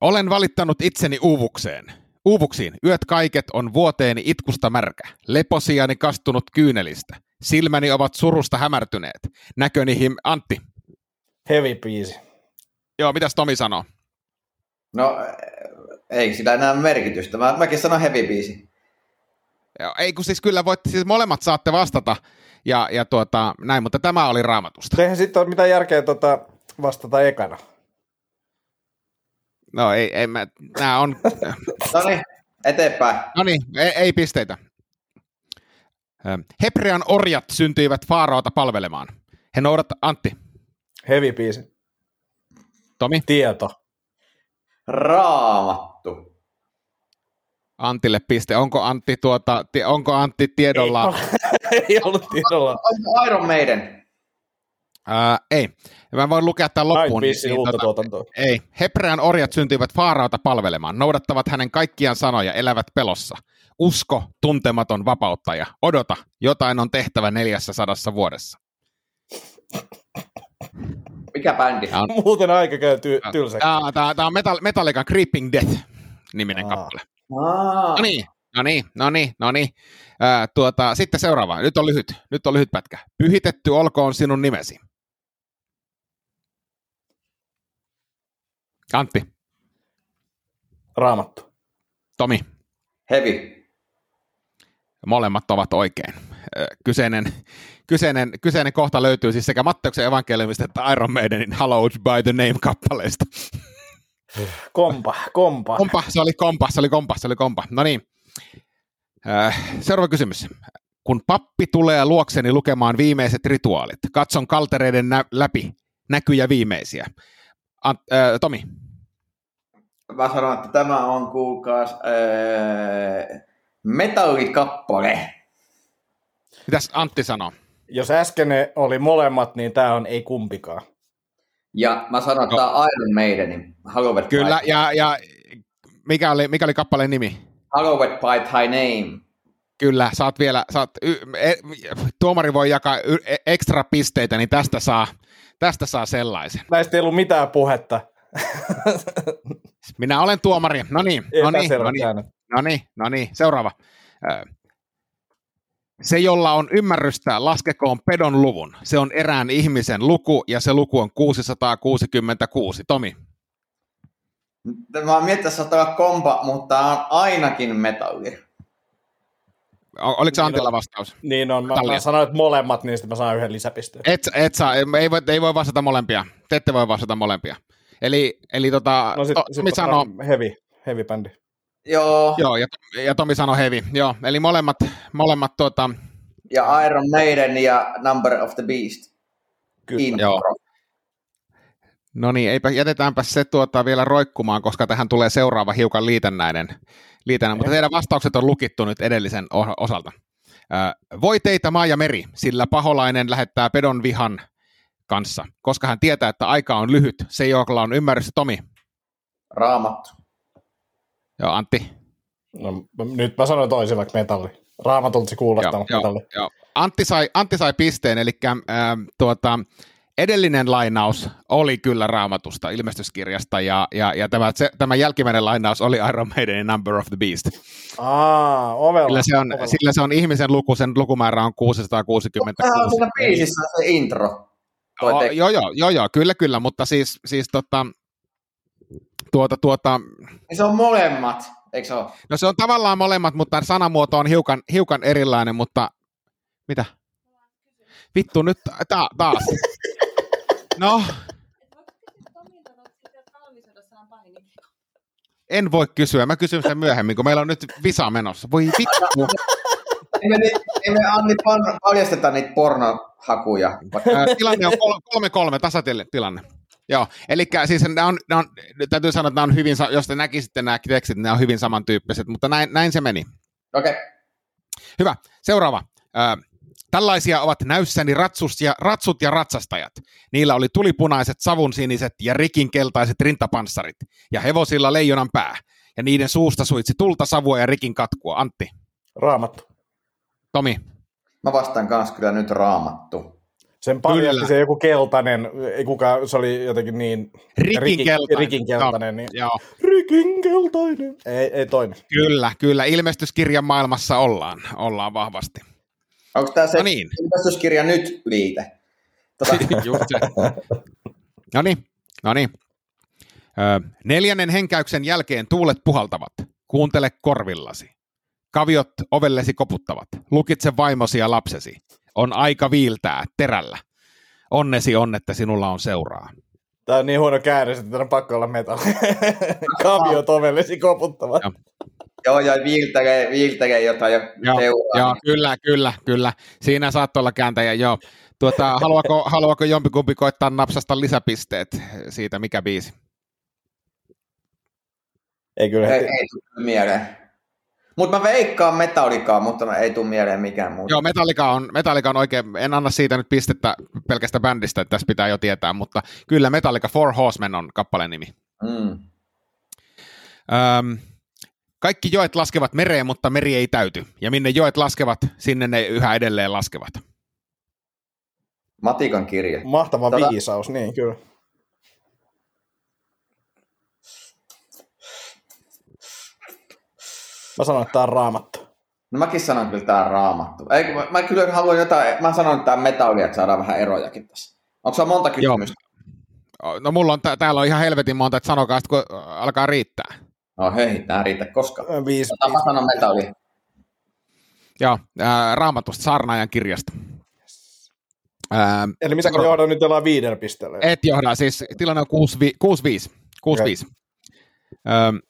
C: Olen valittanut itseni uuvukseen. Uuvuksiin. Yöt kaiket on vuoteeni itkusta märkä. Leposiani kastunut kyynelistä. Silmäni ovat surusta hämärtyneet. Näköni him... Antti.
D: Heavy biisi.
C: Joo, mitäs Tomi sanoo?
B: No, ei sillä enää merkitystä. Mä, mäkin sanon heavy biisi.
C: Joo, ei kun siis kyllä voitte, siis molemmat saatte vastata ja, ja tuota, näin, mutta tämä oli raamatusta.
D: Eihän sitten ole mitään järkeä tota, vastata ekana.
C: No ei, ei mä, nämä on,
B: No niin, eteenpäin.
C: no niin, ei, ei pisteitä. Ö, Hebrean orjat syntyivät Faaraota palvelemaan. He noudat, Antti,
D: Heavy biisi.
C: Tomi,
D: Tieto.
B: Raamattu.
C: Antille piste. Onko Antti, tuota, onko Antti tiedolla?
D: Ei ollut tiedolla.
B: Iron Maiden?
C: Ää, ei. Mä voin lukea tämän loppuun.
D: biisi uutta
C: tota,
D: tuotantoa.
C: ei. Hebrean orjat syntyivät Faaraota palvelemaan, noudattavat hänen kaikkiaan sanoja, elävät pelossa. Usko, tuntematon vapauttaja. Odota, jotain on tehtävä neljässä sadassa vuodessa.
B: Mikä bändi?
C: Tämä on,
D: Muuten aika käy ty- tylsäksi.
C: tämä, tämä, tämä on Metal, Metallica Creeping Death-niminen
D: Aa.
C: kappale.
B: Aa,
C: No niin, no niin, no niin, no niin. Ää, tuota, sitten seuraava. Nyt on lyhyt, nyt on lyhyt pätkä. Pyhitetty olkoon sinun nimesi. Antti,
D: Raamattu.
C: Tomi,
B: heavy.
C: molemmat ovat oikein. Ö, Kyseinen, kyseinen, kyseinen kohta löytyy siis sekä Matteuksen evankeliumista että Iron Maidenin Hallowed by the Name-kappaleesta.
D: Kompa, kompa.
C: Kompa, se oli kompa, se oli kompa, se oli kompa. No niin. Äh, Seuraava kysymys. Kun pappi tulee luokseni lukemaan viimeiset rituaalit, katson kaltereiden nä- läpi näkyjä viimeisiä. Ant, äh, Tomi,
B: Mä sanon, että tämä on kuulkaas öö, metallikappale.
C: mitäs Antti sanoo?
D: Jos äsken ne oli molemmat, niin tämä on ei kumpikaan.
B: Ja mä sanon, että tämä on Iron Maidenin Hallowed
C: Kyllä, ja, ja mikä, oli, mikä oli kappaleen nimi?
B: Hallowed by Thy Name.
C: Kyllä, saat vielä, saat, y, e, tuomari voi jakaa y, e, ekstra pisteitä, niin tästä saa, tästä saa sellaisen.
D: Näistä ei ollut mitään puhetta.
C: Minä olen tuomari. No niin, no niin, no niin. No niin, no niin, seuraava. Se, jolla on ymmärrystä, laskekoon pedon luvun. Se on erään ihmisen luku ja se luku on 666. Tomi,
B: Mä oon miettinyt, että kompa, mutta on ainakin metalli.
C: oliko se
D: Niin
C: Antilla vastaus?
D: Niin on, mä,
C: Tallia.
D: mä sanoin, että molemmat, niin sitten mä saan yhden lisäpisteen.
C: Et, et saa, ei voi, ei voi vastata molempia. Te ette voi vastata molempia. Eli, eli tota,
D: No sit,
C: to,
D: sit
C: Tomi
D: mä
C: sanoo,
D: heavy, heavy bändi.
B: Joo,
C: joo, ja, ja Tomi sanoi heavy, joo, eli molemmat, molemmat tuota,
B: ja Iron Maiden ja Number of the Beast.
D: Kyllä.
C: Joo. No niin, eipä, jätetäänpä se tuota vielä roikkumaan, koska tähän tulee seuraava hiukan liitännäinen. liitännäinen. Mutta teidän vastaukset on lukittu nyt edellisen osalta. Ö, voi teitä maa ja meri, sillä paholainen lähettää pedon vihan kanssa, koska hän tietää, että aika on lyhyt. Se, jolla on ymmärrystä, Tomi.
B: Raamattu.
C: Joo, Antti.
D: No, nyt mä sanoin toisen vaikka metalli. Raamatulta se kuulostaa,
C: Joo,
D: mutta
C: joo,
D: metalli.
C: joo. Antti, sai, Antti sai pisteen, eli äh, tuota, edellinen lainaus oli kyllä raamatusta, ilmestyskirjasta, ja, ja, ja tämä, se, tämä jälkimmäinen lainaus oli Iron Maidenin Number of the Beast.
D: Aa, ovella.
C: Sillä se, on,
D: ovella.
C: sillä se on ihmisen luku, sen lukumäärä on 666.
B: Tähän on siinä biisissä se intro.
C: Oh, joo, joo, joo, joo, kyllä, kyllä, mutta siis, siis tota, tuota, tuota,
B: Niin se on molemmat, eikö se ole?
C: no se on tavallaan molemmat, mutta sanamuoto on hiukan, hiukan erilainen, mutta mitä? Vittu, nyt ta- taas. No, en voi kysyä, mä kysyn sen myöhemmin, kun meillä on nyt visa menossa. Voi vittu.
B: Ei me, ni- ei me Anni paljasteta niitä pornohakuja.
C: Tilanne on kol- kolme kolme tasatilanne. Joo, eli siis nämä on, nämä on, täytyy sanoa, että nämä on hyvin, jos te näkisitte nämä tekstit, nämä on hyvin samantyyppiset, mutta näin, näin se meni.
B: Okei. Okay.
C: Hyvä, seuraava. Tällaisia ovat näyssäni ratsus ja, ratsut ja ratsastajat. Niillä oli tulipunaiset, savunsiniset ja rikinkeltaiset rintapanssarit, ja hevosilla leijonan pää. Ja niiden suusta suitsi tulta, savua ja rikin katkua. Antti,
D: Raamattu.
C: Tomi,
B: Mä vastaan kanssa kyllä nyt raamattu.
D: Sen paljasti
C: Kyllä.
D: se joku keltainen, ei kukaan, se oli jotenkin niin...
C: Rikinkeltainen.
D: Rikinkeltainen, niin.
C: joo,
D: Rikinkeltainen. Ei, ei toinen.
C: kyllä, kyllä, ilmestyskirjan maailmassa ollaan, ollaan vahvasti.
B: Onko tämä se
C: No niin.
B: ilmestyskirja nyt liite? Tota,
C: Just se. No niin, no niin. Ö, neljännen henkäyksen jälkeen tuulet puhaltavat. Kuuntele korvillasi. Kaviot ovellesi koputtavat. Lukitse vaimosi ja lapsesi. On aika viiltää terällä. Onnesi on, että sinulla on seuraa.
D: Tämä on niin huono käännös, että on pakko olla metalli. Kavio tovellesi koputtavat.
C: Joo.
B: Joo, ja viiltelee, viiltelee jotain ja
C: Joo,
B: seuraa.
C: joo, kyllä, kyllä, kyllä. Siinä saattoi olla kääntäjä, joo. Tuota, haluaako, haluaako jompikumpi koittaa napsasta lisäpisteet siitä, mikä biisi?
D: Ei kyllä
B: Ei, ei tule mieleen. Mutta mä veikkaan metallikaa, mutta mä ei tule mieleen mikään muu.
C: Joo, Metallica on, Metallica on oikein, en anna siitä nyt pistettä pelkästä bändistä, että tässä pitää jo tietää, mutta kyllä Metallica Four Horsemen on kappaleen nimi.
B: Mm.
C: Öm, kaikki joet laskevat mereen, mutta meri ei täyty. Ja minne joet laskevat, sinne ne yhä edelleen laskevat.
B: Matikan kirje.
D: Mahtava
B: Tota-
D: viisaus, niin kyllä. Mä sanon, että tämä on raamattu.
B: No mäkin sanon kyllä tää on raamattu. Ei, mä, mä kyllä haluan jotain, mä sanon, että tää on metallia, että saadaan vähän erojakin tässä. Onko se monta kysymystä?
C: No mulla on, tää- täällä on ihan helvetin monta, että sanokaa kun alkaa riittää.
B: No hei, tää riitä koska.
D: Viisi.
B: Tota, mä sanon metallia.
C: Joo, ää, raamatusta Saarnaajan kirjasta. Ää,
D: Eli mitä kun johdan nyt ollaan viidellä pisteellä?
C: et johda, siis tilanne on 6-5. 6-5. Öm,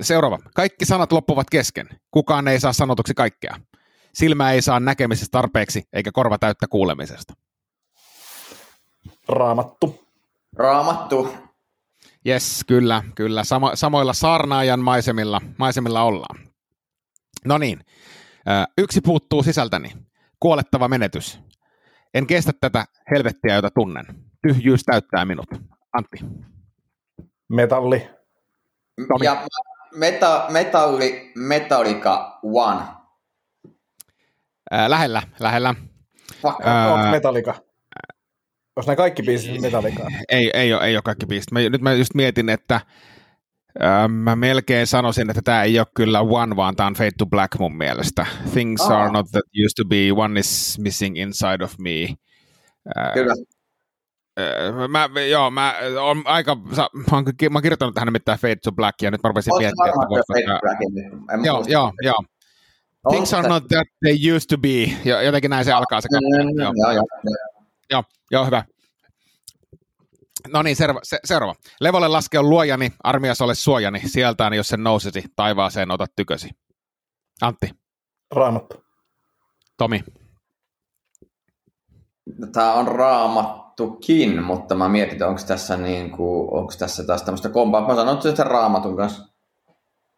C: seuraava. Kaikki sanat loppuvat kesken. Kukaan ei saa sanotuksi kaikkea. Silmä ei saa näkemisestä tarpeeksi, eikä korva täyttä kuulemisesta.
D: Raamattu.
B: Raamattu.
C: Yes, kyllä, kyllä. Samo- samoilla saarnaajan maisemilla, maisemilla ollaan. No niin. Yksi puuttuu sisältäni. Kuolettava menetys. En kestä tätä helvettiä, jota tunnen. Tyhjyys täyttää minut. Antti.
D: Metalli.
C: Tomi.
B: Ja meta, metalli, Metallica One.
C: Ää, lähellä, lähellä.
B: Fuck.
C: Ää,
D: Metallica? Onko nämä kaikki biisit Metallicaa?
C: ei, ei, ole, ei ole kaikki biisit. Mä, nyt mä just mietin, että ää, mä melkein sanoisin, että tämä ei ole kyllä One, vaan tämä on Fade to Black mun mielestä. Things
B: Aa.
C: are not that used to be, one is missing inside of me. Ää,
B: Kyllä.
C: ää, mä, joo, mä on aika, mä oon, ky- mä oon kirjoittanut tähän nimittäin Fade to Black, ja nyt mä rupesin miettimään, että voisiko
B: mä
C: Joo, joo, joo. Things are not that they used to be. Jo- Jotenkin näin se alkaa se kappale.
B: Mm,
C: Joo.
B: Joo, joo.
C: Joo, joo, hyvä. No niin, seuraava. Se, seuraava. Levolle laske on luojani, armias ole suojani, sieltään jos sen nousisi, taivaaseen ota tykösi. Antti,
D: Raamattu.
C: Tomi,
B: Tämä on raamattukin, mutta mä mietin, että onko tässä, niin kuin, onko tässä taas tämmöistä kompaa. Mä sanon sen raamatun kanssa.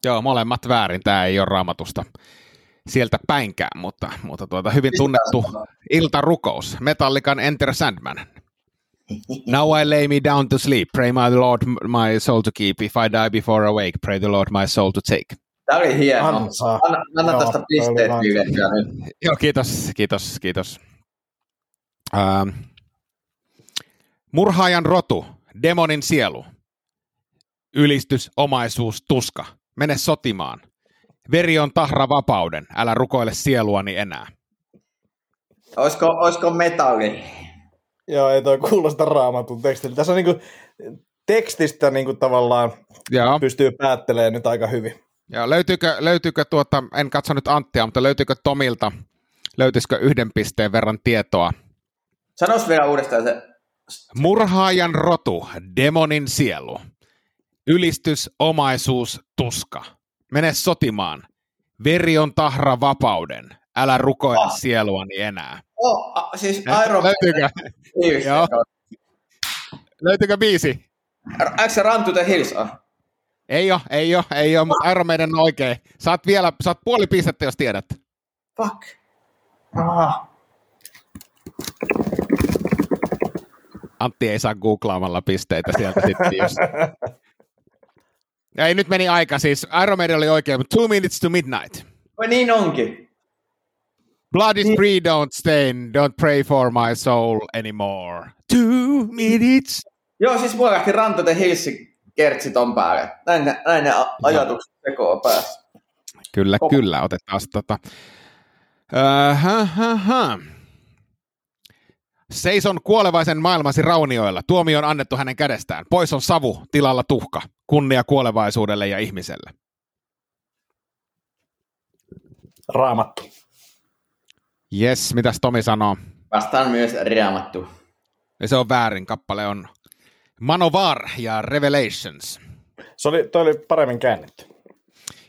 C: joo, molemmat väärin, tämä ei ole raamatusta sieltä päinkään, mutta, mutta tuota, hyvin tunnettu iltarukous, Metallican Enter Sandman. Now I lay me down to sleep, pray my Lord my soul to keep, if I die before awake, pray the Lord my soul to take.
B: Tämä oli hieno.
D: Ansa.
B: Anna, anna
D: Joo,
B: tästä pisteet nyt.
C: Joo, kiitos, kiitos, kiitos. Ähm. Murhaajan rotu, demonin sielu, ylistys, omaisuus, tuska. Mene sotimaan. Veri on tahra vapauden, älä rukoile sieluani enää.
B: Olisiko, olisiko metalli?
D: Joo, ei toi kuulosta raamatun tekstiltä. Tässä on niinku, tekstistä niinku tavallaan
C: Joo.
D: pystyy päättelemään nyt aika hyvin.
C: Ja löytyykö, löytyykö tuota, en katso nyt Anttia, mutta löytyykö Tomilta, löytyisikö yhden pisteen verran tietoa?
B: Sanois vielä uudestaan se.
C: Murhaajan rotu, demonin sielu. Ylistys, omaisuus, tuska. Mene sotimaan. Veri on tahra vapauden. Älä rukoile
B: Ah.
C: sieluani enää.
B: Oh, a, siis Iron
C: Löytyykö,
B: Hills.
C: Joo. löytyykö biisi?
B: Eikö se Run to the Hills on?
C: Ei ole, ei ole, ei ole, mutta Iron Maiden on oikein. Saat vielä, saat puoli pistettä, jos tiedät.
B: Fuck. Ah.
C: Antti ei saa googlaamalla pisteitä sieltä sitten, jos... Ja ei, nyt meni aika, siis Iron Maiden oli oikein, mutta two minutes to midnight.
B: Vai niin onkin.
C: Blood is free, don't stain, don't pray for my soul anymore. Two minutes.
B: Joo, siis mulla lähti the Hills kertsi ton päälle. Näin ne, näin ne ajatukset tekoa päässä.
C: Kyllä,
B: Koko-
C: kyllä, otetaan tota. Uh, ha, ha, ha. Seison kuolevaisen maailmasi raunioilla. Tuomio on annettu hänen kädestään. Pois on savu, tilalla tuhka. Kunnia kuolevaisuudelle ja ihmiselle.
D: Raamattu.
C: Yes, mitäs Tomi sanoo?
B: Vastaan myös raamattu.
C: Ja se on väärin. Kappale on Manovar ja Revelations.
D: Se oli, toi oli paremmin käännetty.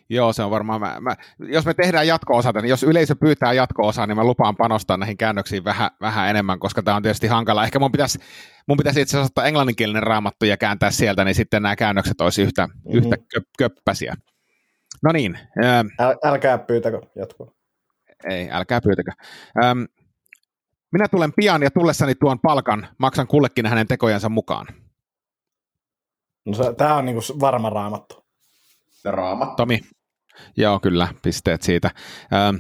C: Joo, se on varmaan. Mä, mä, jos me tehdään jatko-osa, niin jos yleisö pyytää jatko-osaa, niin mä lupaan panostaa näihin käännöksiin vähän, vähän enemmän, koska tämä on tietysti hankala. Ehkä mun pitäisi, mun pitäisi itse asiassa ottaa englanninkielinen raamattu ja kääntää sieltä, niin sitten nämä käännökset olisi yhtä, mm-hmm. yhtä köp, köppäsiä. No niin, ää,
D: Äl, älkää pyytäkö jatkoa.
C: ei, älkää pyytäkö. Ähm, minä tulen pian ja tullessani tuon palkan, maksan kullekin hänen tekojensa mukaan.
D: No tää on niinku varma raamattu.
B: Raamattu.
C: Tomi. Joo, kyllä, pisteet siitä. Ähm,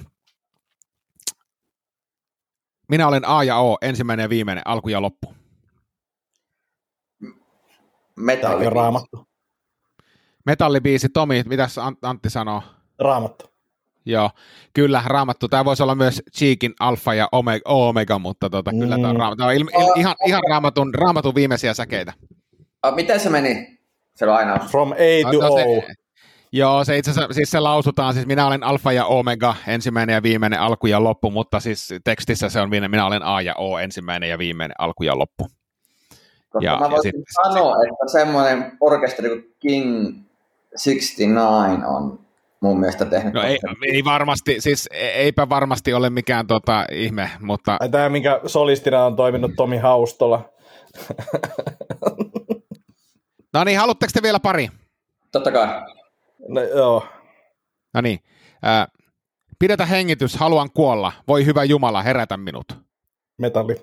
C: minä olen A ja O, ensimmäinen ja viimeinen, alku ja loppu.
B: Metalli.
D: Ja raamattu.
C: Metallibiisi, Tomi, mitäs Ant- Antti sanoo?
D: Raamattu.
C: Joo, kyllä, raamattu. Tämä voisi olla myös Cheekin alfa ja omega, omega mutta tota, kyllä tämä on,
D: Mm.
C: raamattu. Tämä on il, il, ihan, ihan raamatun, raamatun viimeisiä säkeitä.
B: Miten se meni? Se lainaus.
D: From A to
C: No,
D: O.
C: se, joo, se itse asiassa, siis se lausutaan, siis minä olen alfa ja omega, ensimmäinen ja viimeinen, alku ja loppu, mutta siis tekstissä se on minä olen A ja O, ensimmäinen ja viimeinen, alku ja loppu.
B: Koska
C: Ja-
B: mä
C: ja
B: voisin
C: sitten-
B: sanoa, että semmoinen orkesteri kuin King 69 on mun mielestä tehnyt.
C: No ei, ei varmasti, siis e- eipä varmasti ole mikään tota ihme, mutta
D: Ai Tämä, minkä solistina on toiminut Tomi Haustola.
C: no niin, haluatteko te vielä pari?
B: Totta kai.
D: No, joo.
C: No niin, ää, pidetä hengitys, haluan kuolla, voi hyvä Jumala, herätä minut.
D: Metalli.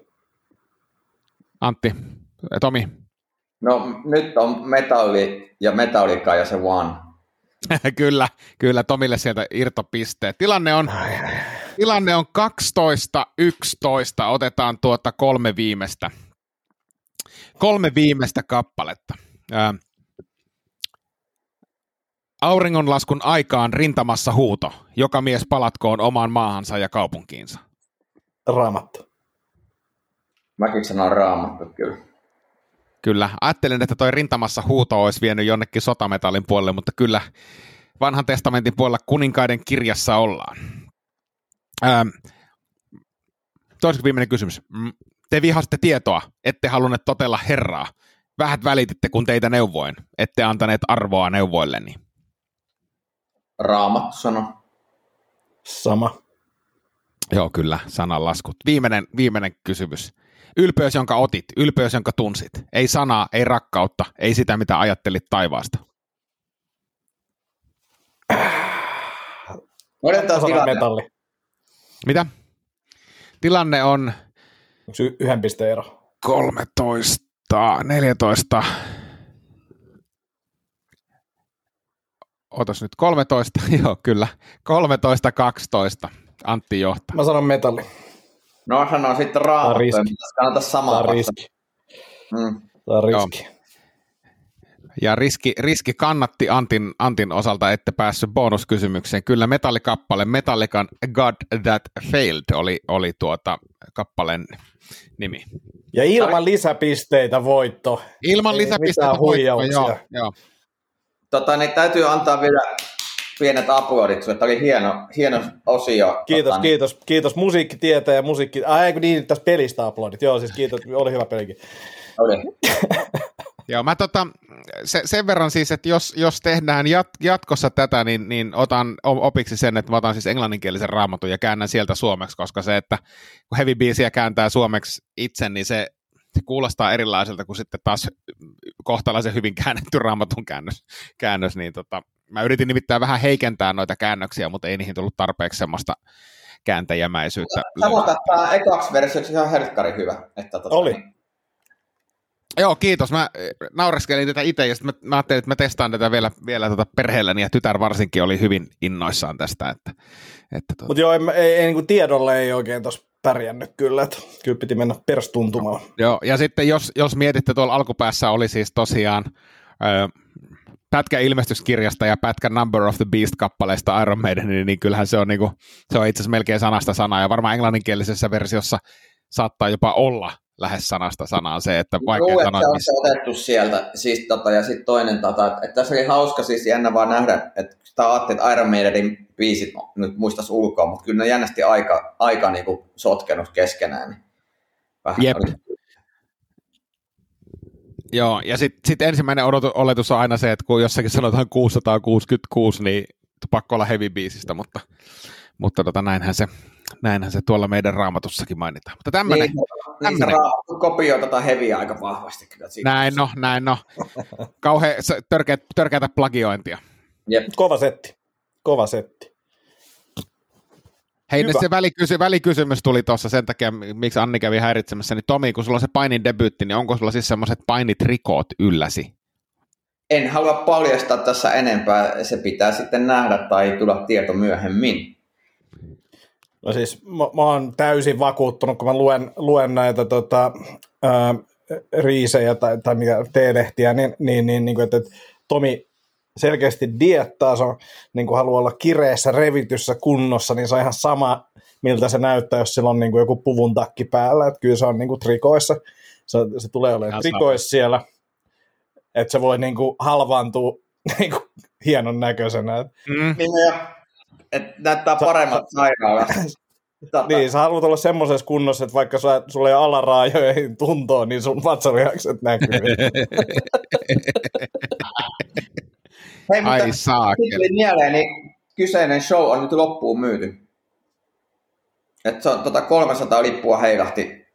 C: Antti, ä, Tomi,
B: No nyt on metalli ja metallika ja se one.
C: kyllä, kyllä Tomille sieltä irtopisteet. Tilanne on, tilanne on 12-11, otetaan tuota kolme viimeistä, kolme viimeistä kappaletta. Ää, Auringonlaskun aikaan rintamassa huuto, joka mies palatkoon omaan maahansa ja kaupunkiinsa.
D: Raamattu.
B: Mäkin sanon raamattu kyllä.
C: Kyllä, ajattelin, että toi rintamassa huuto olisi vienyt jonnekin sotametallin puolelle, mutta kyllä vanhan testamentin puolella kuninkaiden kirjassa ollaan. Ähm, toiseksi viimeinen kysymys. Mm, Te vihaste tietoa, ette halunneet totella Herraa. Vähät välititte, kun teitä neuvoin. Ette antaneet arvoa neuvoilleni.
B: Raamattu sano.
D: Sama.
C: Joo, kyllä, sananlaskut. Viimeinen, viimeinen kysymys. Ylpeys, jonka otit, ylpeys, jonka tunsit. Ei sanaa, ei rakkautta, ei sitä, mitä ajattelit taivaasta.
B: Odotetaan
D: Sana
B: tilanne.
D: metalli.
C: Mitä? Tilanne on
D: Onko y- yhden pisteen ero?
C: 13, 14. Otas nyt 13, joo kyllä. 13, 12. Antti johtaa.
D: Mä sanon metalli.
B: No sanon sitten raamattu. Pitäisi kannata samaa
D: on
B: vastata.
D: riski.
B: Mm.
D: On riski.
C: Ja riski, riski kannatti Antin, Antin osalta, että päässyt bonuskysymykseen. Kyllä metallikappale Metallican God That Failed oli, oli tuota kappaleen nimi.
D: Ja ilman lisäpisteitä voitto.
C: Ilman
D: Ei
C: lisäpisteitä voitto,
D: huijauksia.
C: joo, joo.
B: Tota, niin täytyy antaa vielä pienet aplodit sulle. Tämä oli hieno, hieno osio.
D: Kiitos,
B: tota, niin-
D: kiitos, kiitos musiikkitietäjä ja musiikki... Ai kun niin, tästä pelistä aplodit. Joo, siis kiitos, oli hyvä pelikin.
B: Oli.
C: Joo, mä tota, se, sen verran siis, että jos, jos tehdään jat, jatkossa tätä, niin, niin otan opiksi sen, että mä otan siis englanninkielisen raamatun ja käännän sieltä suomeksi, koska se, että kun heavy biisiä kääntää suomeksi itse, niin se, se kuulostaa erilaiselta kuin sitten taas kohtalaisen hyvin käännetty raamatun käännös, käännös niin tota, mä yritin nimittäin vähän heikentää noita käännöksiä, mutta ei niihin tullut tarpeeksi semmoista kääntäjämäisyyttä.
B: Sanotaan, että tämä ekaksi versioksi ihan herkkari hyvä. Että, tota,
D: Oli.
B: Niin,
C: Joo, kiitos. Mä eh, naureskelin tätä itse ja sitten mä, mä ajattelin, että mä testaan tätä vielä, vielä tota perheelläni ja tytär varsinkin oli hyvin innoissaan tästä. Että, että tota,
D: Mutta joo, ei, ei, ei niin tiedolle ei oikein tuossa pärjännyt kyllä, että kyllä piti mennä perstuntumaan.
C: joo, ja sitten jos, jos mietitte, tuolla alkupäässä oli siis tosiaan ö, pätkä ilmestyskirjasta ja pätkä Number of the Beast-kappaleesta Iron Maiden, niin, niin kyllähän se on, niinku, se on itse asiassa melkein sanasta sanaa, ja varmaan englanninkielisessä versiossa saattaa jopa olla lähes sanasta sanaa se, että vaikea
B: Luulen,
C: sanoa,
B: että se on otettu sieltä. Siis, tota, ja sitten toinen, tota, että, että tässä oli hauska siis jännä vaan nähdä, että sitä ajattelin, että Iron Maidenin biisit nyt muistas ulkoa, mutta kyllä ne jännästi aika, aika niin kuin sotkenut keskenään. Niin vähän
C: Jep.
B: oli-
C: Joo, ja sitten sit ensimmäinen odotu, oletus on aina se, että kun jossakin sanotaan 666, niin pakko olla heavy biisistä, mutta, mutta tota, näinhän, se, näinhän se tuolla meidän raamatussakin mainitaan. Mutta tämmöinen,
B: Niin, niin se
C: tämmönen.
B: ra- kopioi tota heviä aika vahvasti kyllä. Siitä.
C: näin no, näin no. Kauhean törkeä, törkeätä plagiointia.
B: Jep.
D: Kova setti. Kova setti.
C: Hei,
D: Hyvä.
C: se välikysy, välikysymys tuli tuossa sen takia, miksi Anni kävi häiritsemässä, niin Tomi, kun sulla on se painin debyytti, niin onko sulla siis semmoiset painitrikoot ylläsi?
B: En halua paljastaa tässä enempää, se pitää sitten nähdä tai tulla tieto myöhemmin.
D: No siis mä, mä oon täysin vakuuttunut, kun mä luen, luen näitä tota, ää, riisejä tai, tai mikä teelehtiä, niin, niin, niin, niin että, että Tomi selkeästi diettaa, se on, niin kuin haluaa olla kireessä, revityssä kunnossa, niin se on ihan sama, miltä se näyttää, jos sillä on niin kuin joku puvun takki päällä, että kyllä se on niin kuin trikoissa, se, se tulee olemaan trikoissa siellä, että se voi niin kuin halvaantua niin kuin hienon näköisenä. että
C: Mm.
B: Niin, ja, et näyttää paremmat sairaalasta. Tota,
D: Niin, sä haluat olla semmoisessa kunnossa, että vaikka sä, sulla ei ole alaraajoihin tuntoa, niin sun vatsalihakset näkyy.
B: Hei, mutta
C: Ai saakeli.
B: tuli mieleen, niin kyseinen show on nyt loppuun myyty. Et se on, tota 300 lippua heilahti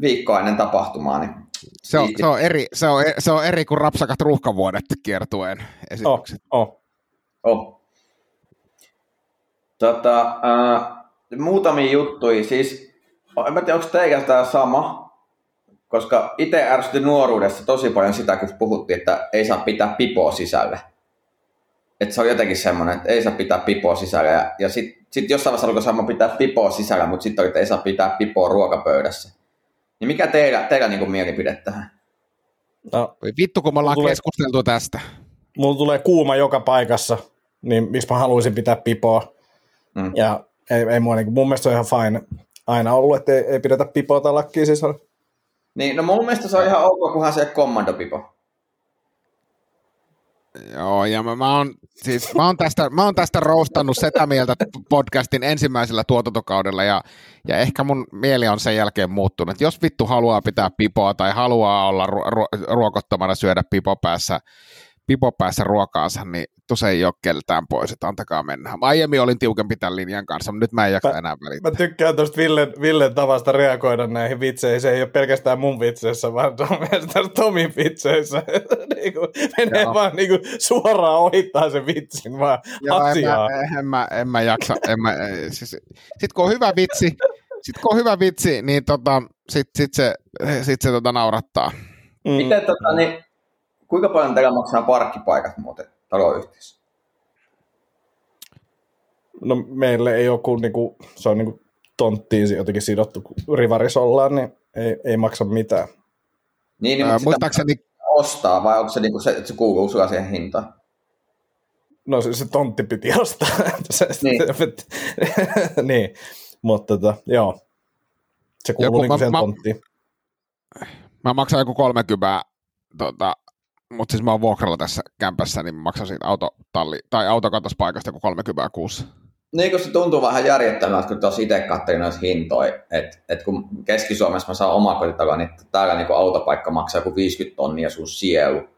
B: viikkoa ennen tapahtumaa. Niin
C: Se on, se, on eri, se, on, se on eri kuin rapsakat ruuhkavuodet kiertueen
D: oh,
C: esitykset.
D: oh.
B: Oh. Tota, äh, muutamia juttuja. Siis, en mä tiedä, onko teillä tämä sama, koska itse ärsytti nuoruudessa tosi paljon sitä, kun puhuttiin, että ei saa pitää pipoa sisällä. Että se on jotenkin semmoinen, että ei saa pitää pipoa sisällä. Ja, ja sitten sit jossain vaiheessa alkoi sama pitää pipoa sisällä, mutta sitten että ei saa pitää pipoa ruokapöydässä. Niin mikä teillä, teillä niin mielipide tähän?
D: No,
C: Vittu, kun me ollaan
D: Tulee-
C: keskusteltu tästä.
D: mulla tulee kuuma joka paikassa, niin miksi mä haluaisin pitää pipoa.
B: Mm.
D: Ja ei, ei mua, niin mun mielestä se on ihan fine aina ollut, että ei, ei pidetä pipoa tai lakkia sisällä.
B: Niin, no mun mielestä se on ihan ok, kunhan se kommandopipo.
C: Joo, ja mä, mä, oon, siis, mä, oon tästä, mä oon tästä roustannut sitä mieltä podcastin ensimmäisellä tuotantokaudella, ja, ja ehkä mun mieli on sen jälkeen muuttunut. Jos vittu haluaa pitää pipoa tai haluaa olla ru- ru- ruokottomana syödä pipo päässä, pipo päässä ruokaansa, niin tos ei ole keltään pois, että antakaa mennä. Mä aiemmin olin tiukempi tämän linjan kanssa, mutta nyt mä en jaksa
D: Mä-
C: enää välittää.
D: Mä tykkään tuosta Villen, Villen tavasta reagoida näihin vitseihin. Se ei ole pelkästään mun vitseissä, vaan se on myös tässä Tomin vitseissä. niin kuin, menee
C: Joo.
D: vaan niin kuin, suoraan ohittaa se vitsin vaan
C: Joo, en
D: asiaa.
C: mä, en, mä, en mä jaksa. En mä, siis, sit kun on hyvä vitsi, sit kun on hyvä vitsi, niin tota, sit, sit se, sit se tota naurattaa.
D: Mm.
B: Miten tota, niin, kuinka paljon teillä maksaa parkkipaikat muuten taloyhtiössä?
D: No meille ei ole kuin, niin kuin se on niin kuin tonttiin jotenkin sidottu, kun rivaris ollaan, niin ei, ei maksa mitään.
B: Niin, niin
C: Ää,
B: mutta sitä
C: muistaakseni,
B: ostaa vai onko se, niinku se että se kuuluu sulla siihen hintaan?
D: No se, se tontti piti ostaa. se,
B: Niin.
D: niin, mutta tota, joo. Se kuuluu
C: Joku-
D: niinku
C: mä-
D: sen
C: mä-
D: tonttiin.
C: Mä maksan joku 30, tota, mutta siis mä oon vuokralla tässä kämpässä, niin mä maksan siitä autotalli, tai autokatospaikasta joku 30 kuussa.
B: Niin kun se tuntuu vähän järjettömältä, kun tuossa itse katselin noita hintoja, että et kun Keski-Suomessa mä saan omakotitaloa, niin täällä niin autopaikka maksaa joku 50 tonnia sun sielu.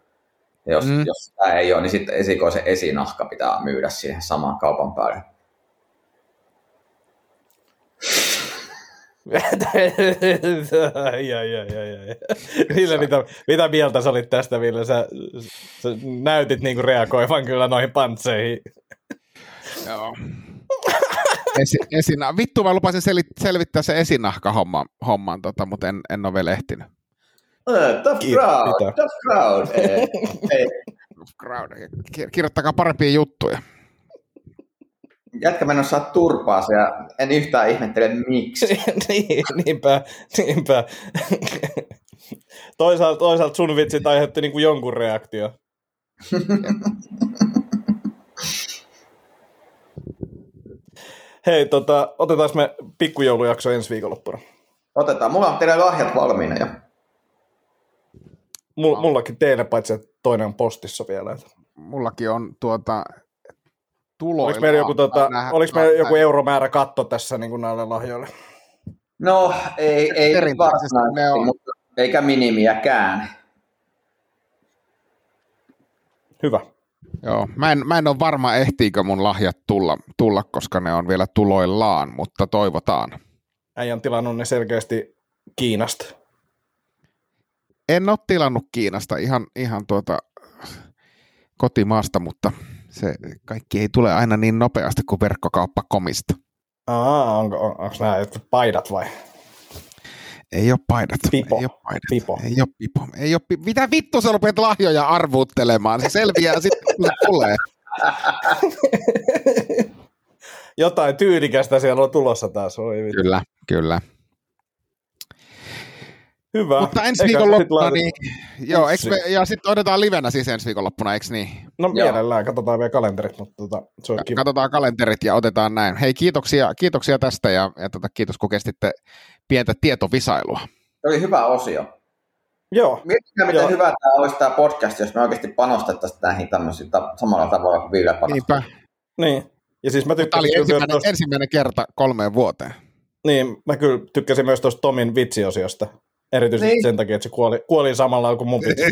B: Ja jos,
C: mm.
B: jos tämä ei ole, niin sitten esikoisen esinahka pitää myydä siihen samaan kaupan päälle.
D: Ai, ai, ai, ai. Ville, mitä, mitä mieltä sä olit tästä, Ville? Sä, sä näytit niinku reagoivan kyllä noihin pantseihin.
C: Joo. Esi, esina, vittu mä lupasin seli, selvittää se esinahka homman, homman tota, mutta en, en ole vielä ehtinyt.
B: Uh, tough crowd, tough crowd. Eh, ei.
C: Crowd. Ki- Kirjoittakaa parempia juttuja.
B: Jätkä menossa saa turpaa ja en yhtään ihmettele miksi.
D: niin, niinpä, niinpä. toisaalta, toisaalta sun vitsit aiheutti niinku jonkun reaktio. Hei, tota, otetaan me pikkujoulujakso ensi viikonloppuna.
B: Otetaan, mulla on teille lahjat valmiina jo.
D: Mull, mullakin teille, paitsi että toinen on postissa vielä. että-
C: Mullakin on tuota, tuloilla.
D: Oliko meillä joku, tota,
C: Nähdä-
D: oliko meillä joku euromäärä katto tässä niin kuin näille lahjoille?
B: No, ei, ei varsinaisesti,
C: ne on.
B: mutta eikä minimiäkään.
D: Hyvä.
C: Joo, mä en, mä en ole varma, ehtiikö mun lahjat tulla, tulla, koska ne on vielä tuloillaan, mutta toivotaan.
D: Äijän tilannut ne selkeästi Kiinasta.
C: En ole tilannut Kiinasta ihan, ihan tuota kotimaasta, mutta se kaikki ei tule aina niin nopeasti kuin verkkokauppakomista.
D: Aa, onko, on, onko nämä jotkut paidat vai?
C: Ei ole paidat.
D: Pipo.
C: Ei ole paidat.
D: Pipo.
C: Ei ole pipo. Ei ole pi- Mitä vittu sä rupeat lahjoja arvuuttelemaan? Se selviää sitten, kun se tulee.
D: Jotain tyylikästä siellä on tulossa taas. Oi, vittu.
C: Kyllä, kyllä.
D: Hyvä.
C: Mutta ensi
D: Eikä
C: viikonloppuna,
D: sit
C: niin, joo, eks me, ja sitten odotetaan livenä siis ensi viikonloppuna, eikö niin?
D: No
B: Joo.
D: mielellään, katsotaan vielä kalenterit, mutta tota, se on kiva.
C: Katsotaan kalenterit ja otetaan näin. Hei, kiitoksia, kiitoksia tästä ja, ja tota, kiitos kun kestitte pientä tietovisailua.
B: Se oli hyvä osio.
D: Joo,
B: Miettikää, miten
D: Joo.
B: hyvä tämä olisi tämä podcast, jos me oikeasti panostettaisiin näihin tämmöisiin ta- samalla tavalla kuin Ville panostaa.
C: Niinpä.
D: niin. Ja siis mä
C: Tämä oli
D: tykkäsin,
C: ensimmäinen,
D: tosta,
C: ensimmäinen kerta kolmeen vuoteen.
D: niin, mä kyllä tykkäsin myös tuosta Tomin vitsiosiosta. Erityisesti
B: Niin.
D: sen takia, että se kuoli, kuoli samalla kuin mun vitsi.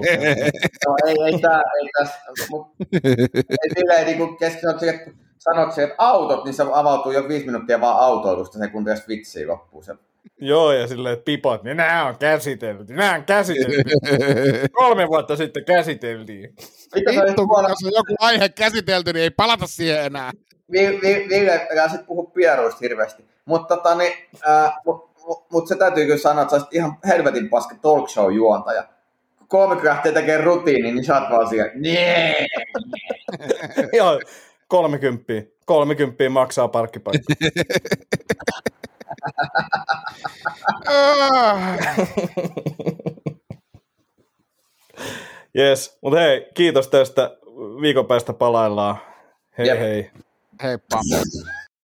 B: No, ei, ei, tää, ei tässä, mut, ei silleen niin kuin keski sanot, että sanot että autot, niin se avautuu jo viisi minuuttia vaan autoilusta, se kun tässä vitsiä loppuu. Se.
D: Joo, ja silleen, että pipot, niin nämä on käsitelty, nämä on käsitelty. Kolme vuotta sitten käsiteltiin.
C: Vittu, kun jos on joku aihe käsitelty, niin ei palata siihen enää.
B: Vi- Vi- Ville älä sit puhu pieruista hirveästi. Mutta tota, niin, ää, mut, mut, mut, se täytyy kyllä sanoa, että sä ihan helvetin paska talk show juontaja. Kun kolme lähtee tekemään rutiini, niin sä oot vaan siellä, nee.
D: Joo, kolmekymppiä. Kolmekymppiä maksaa parkkipaikka. Yes, mutta hei, kiitos tästä. Viikon päästä palaillaan. Hei
B: Jep.
D: hei.
C: Heippa.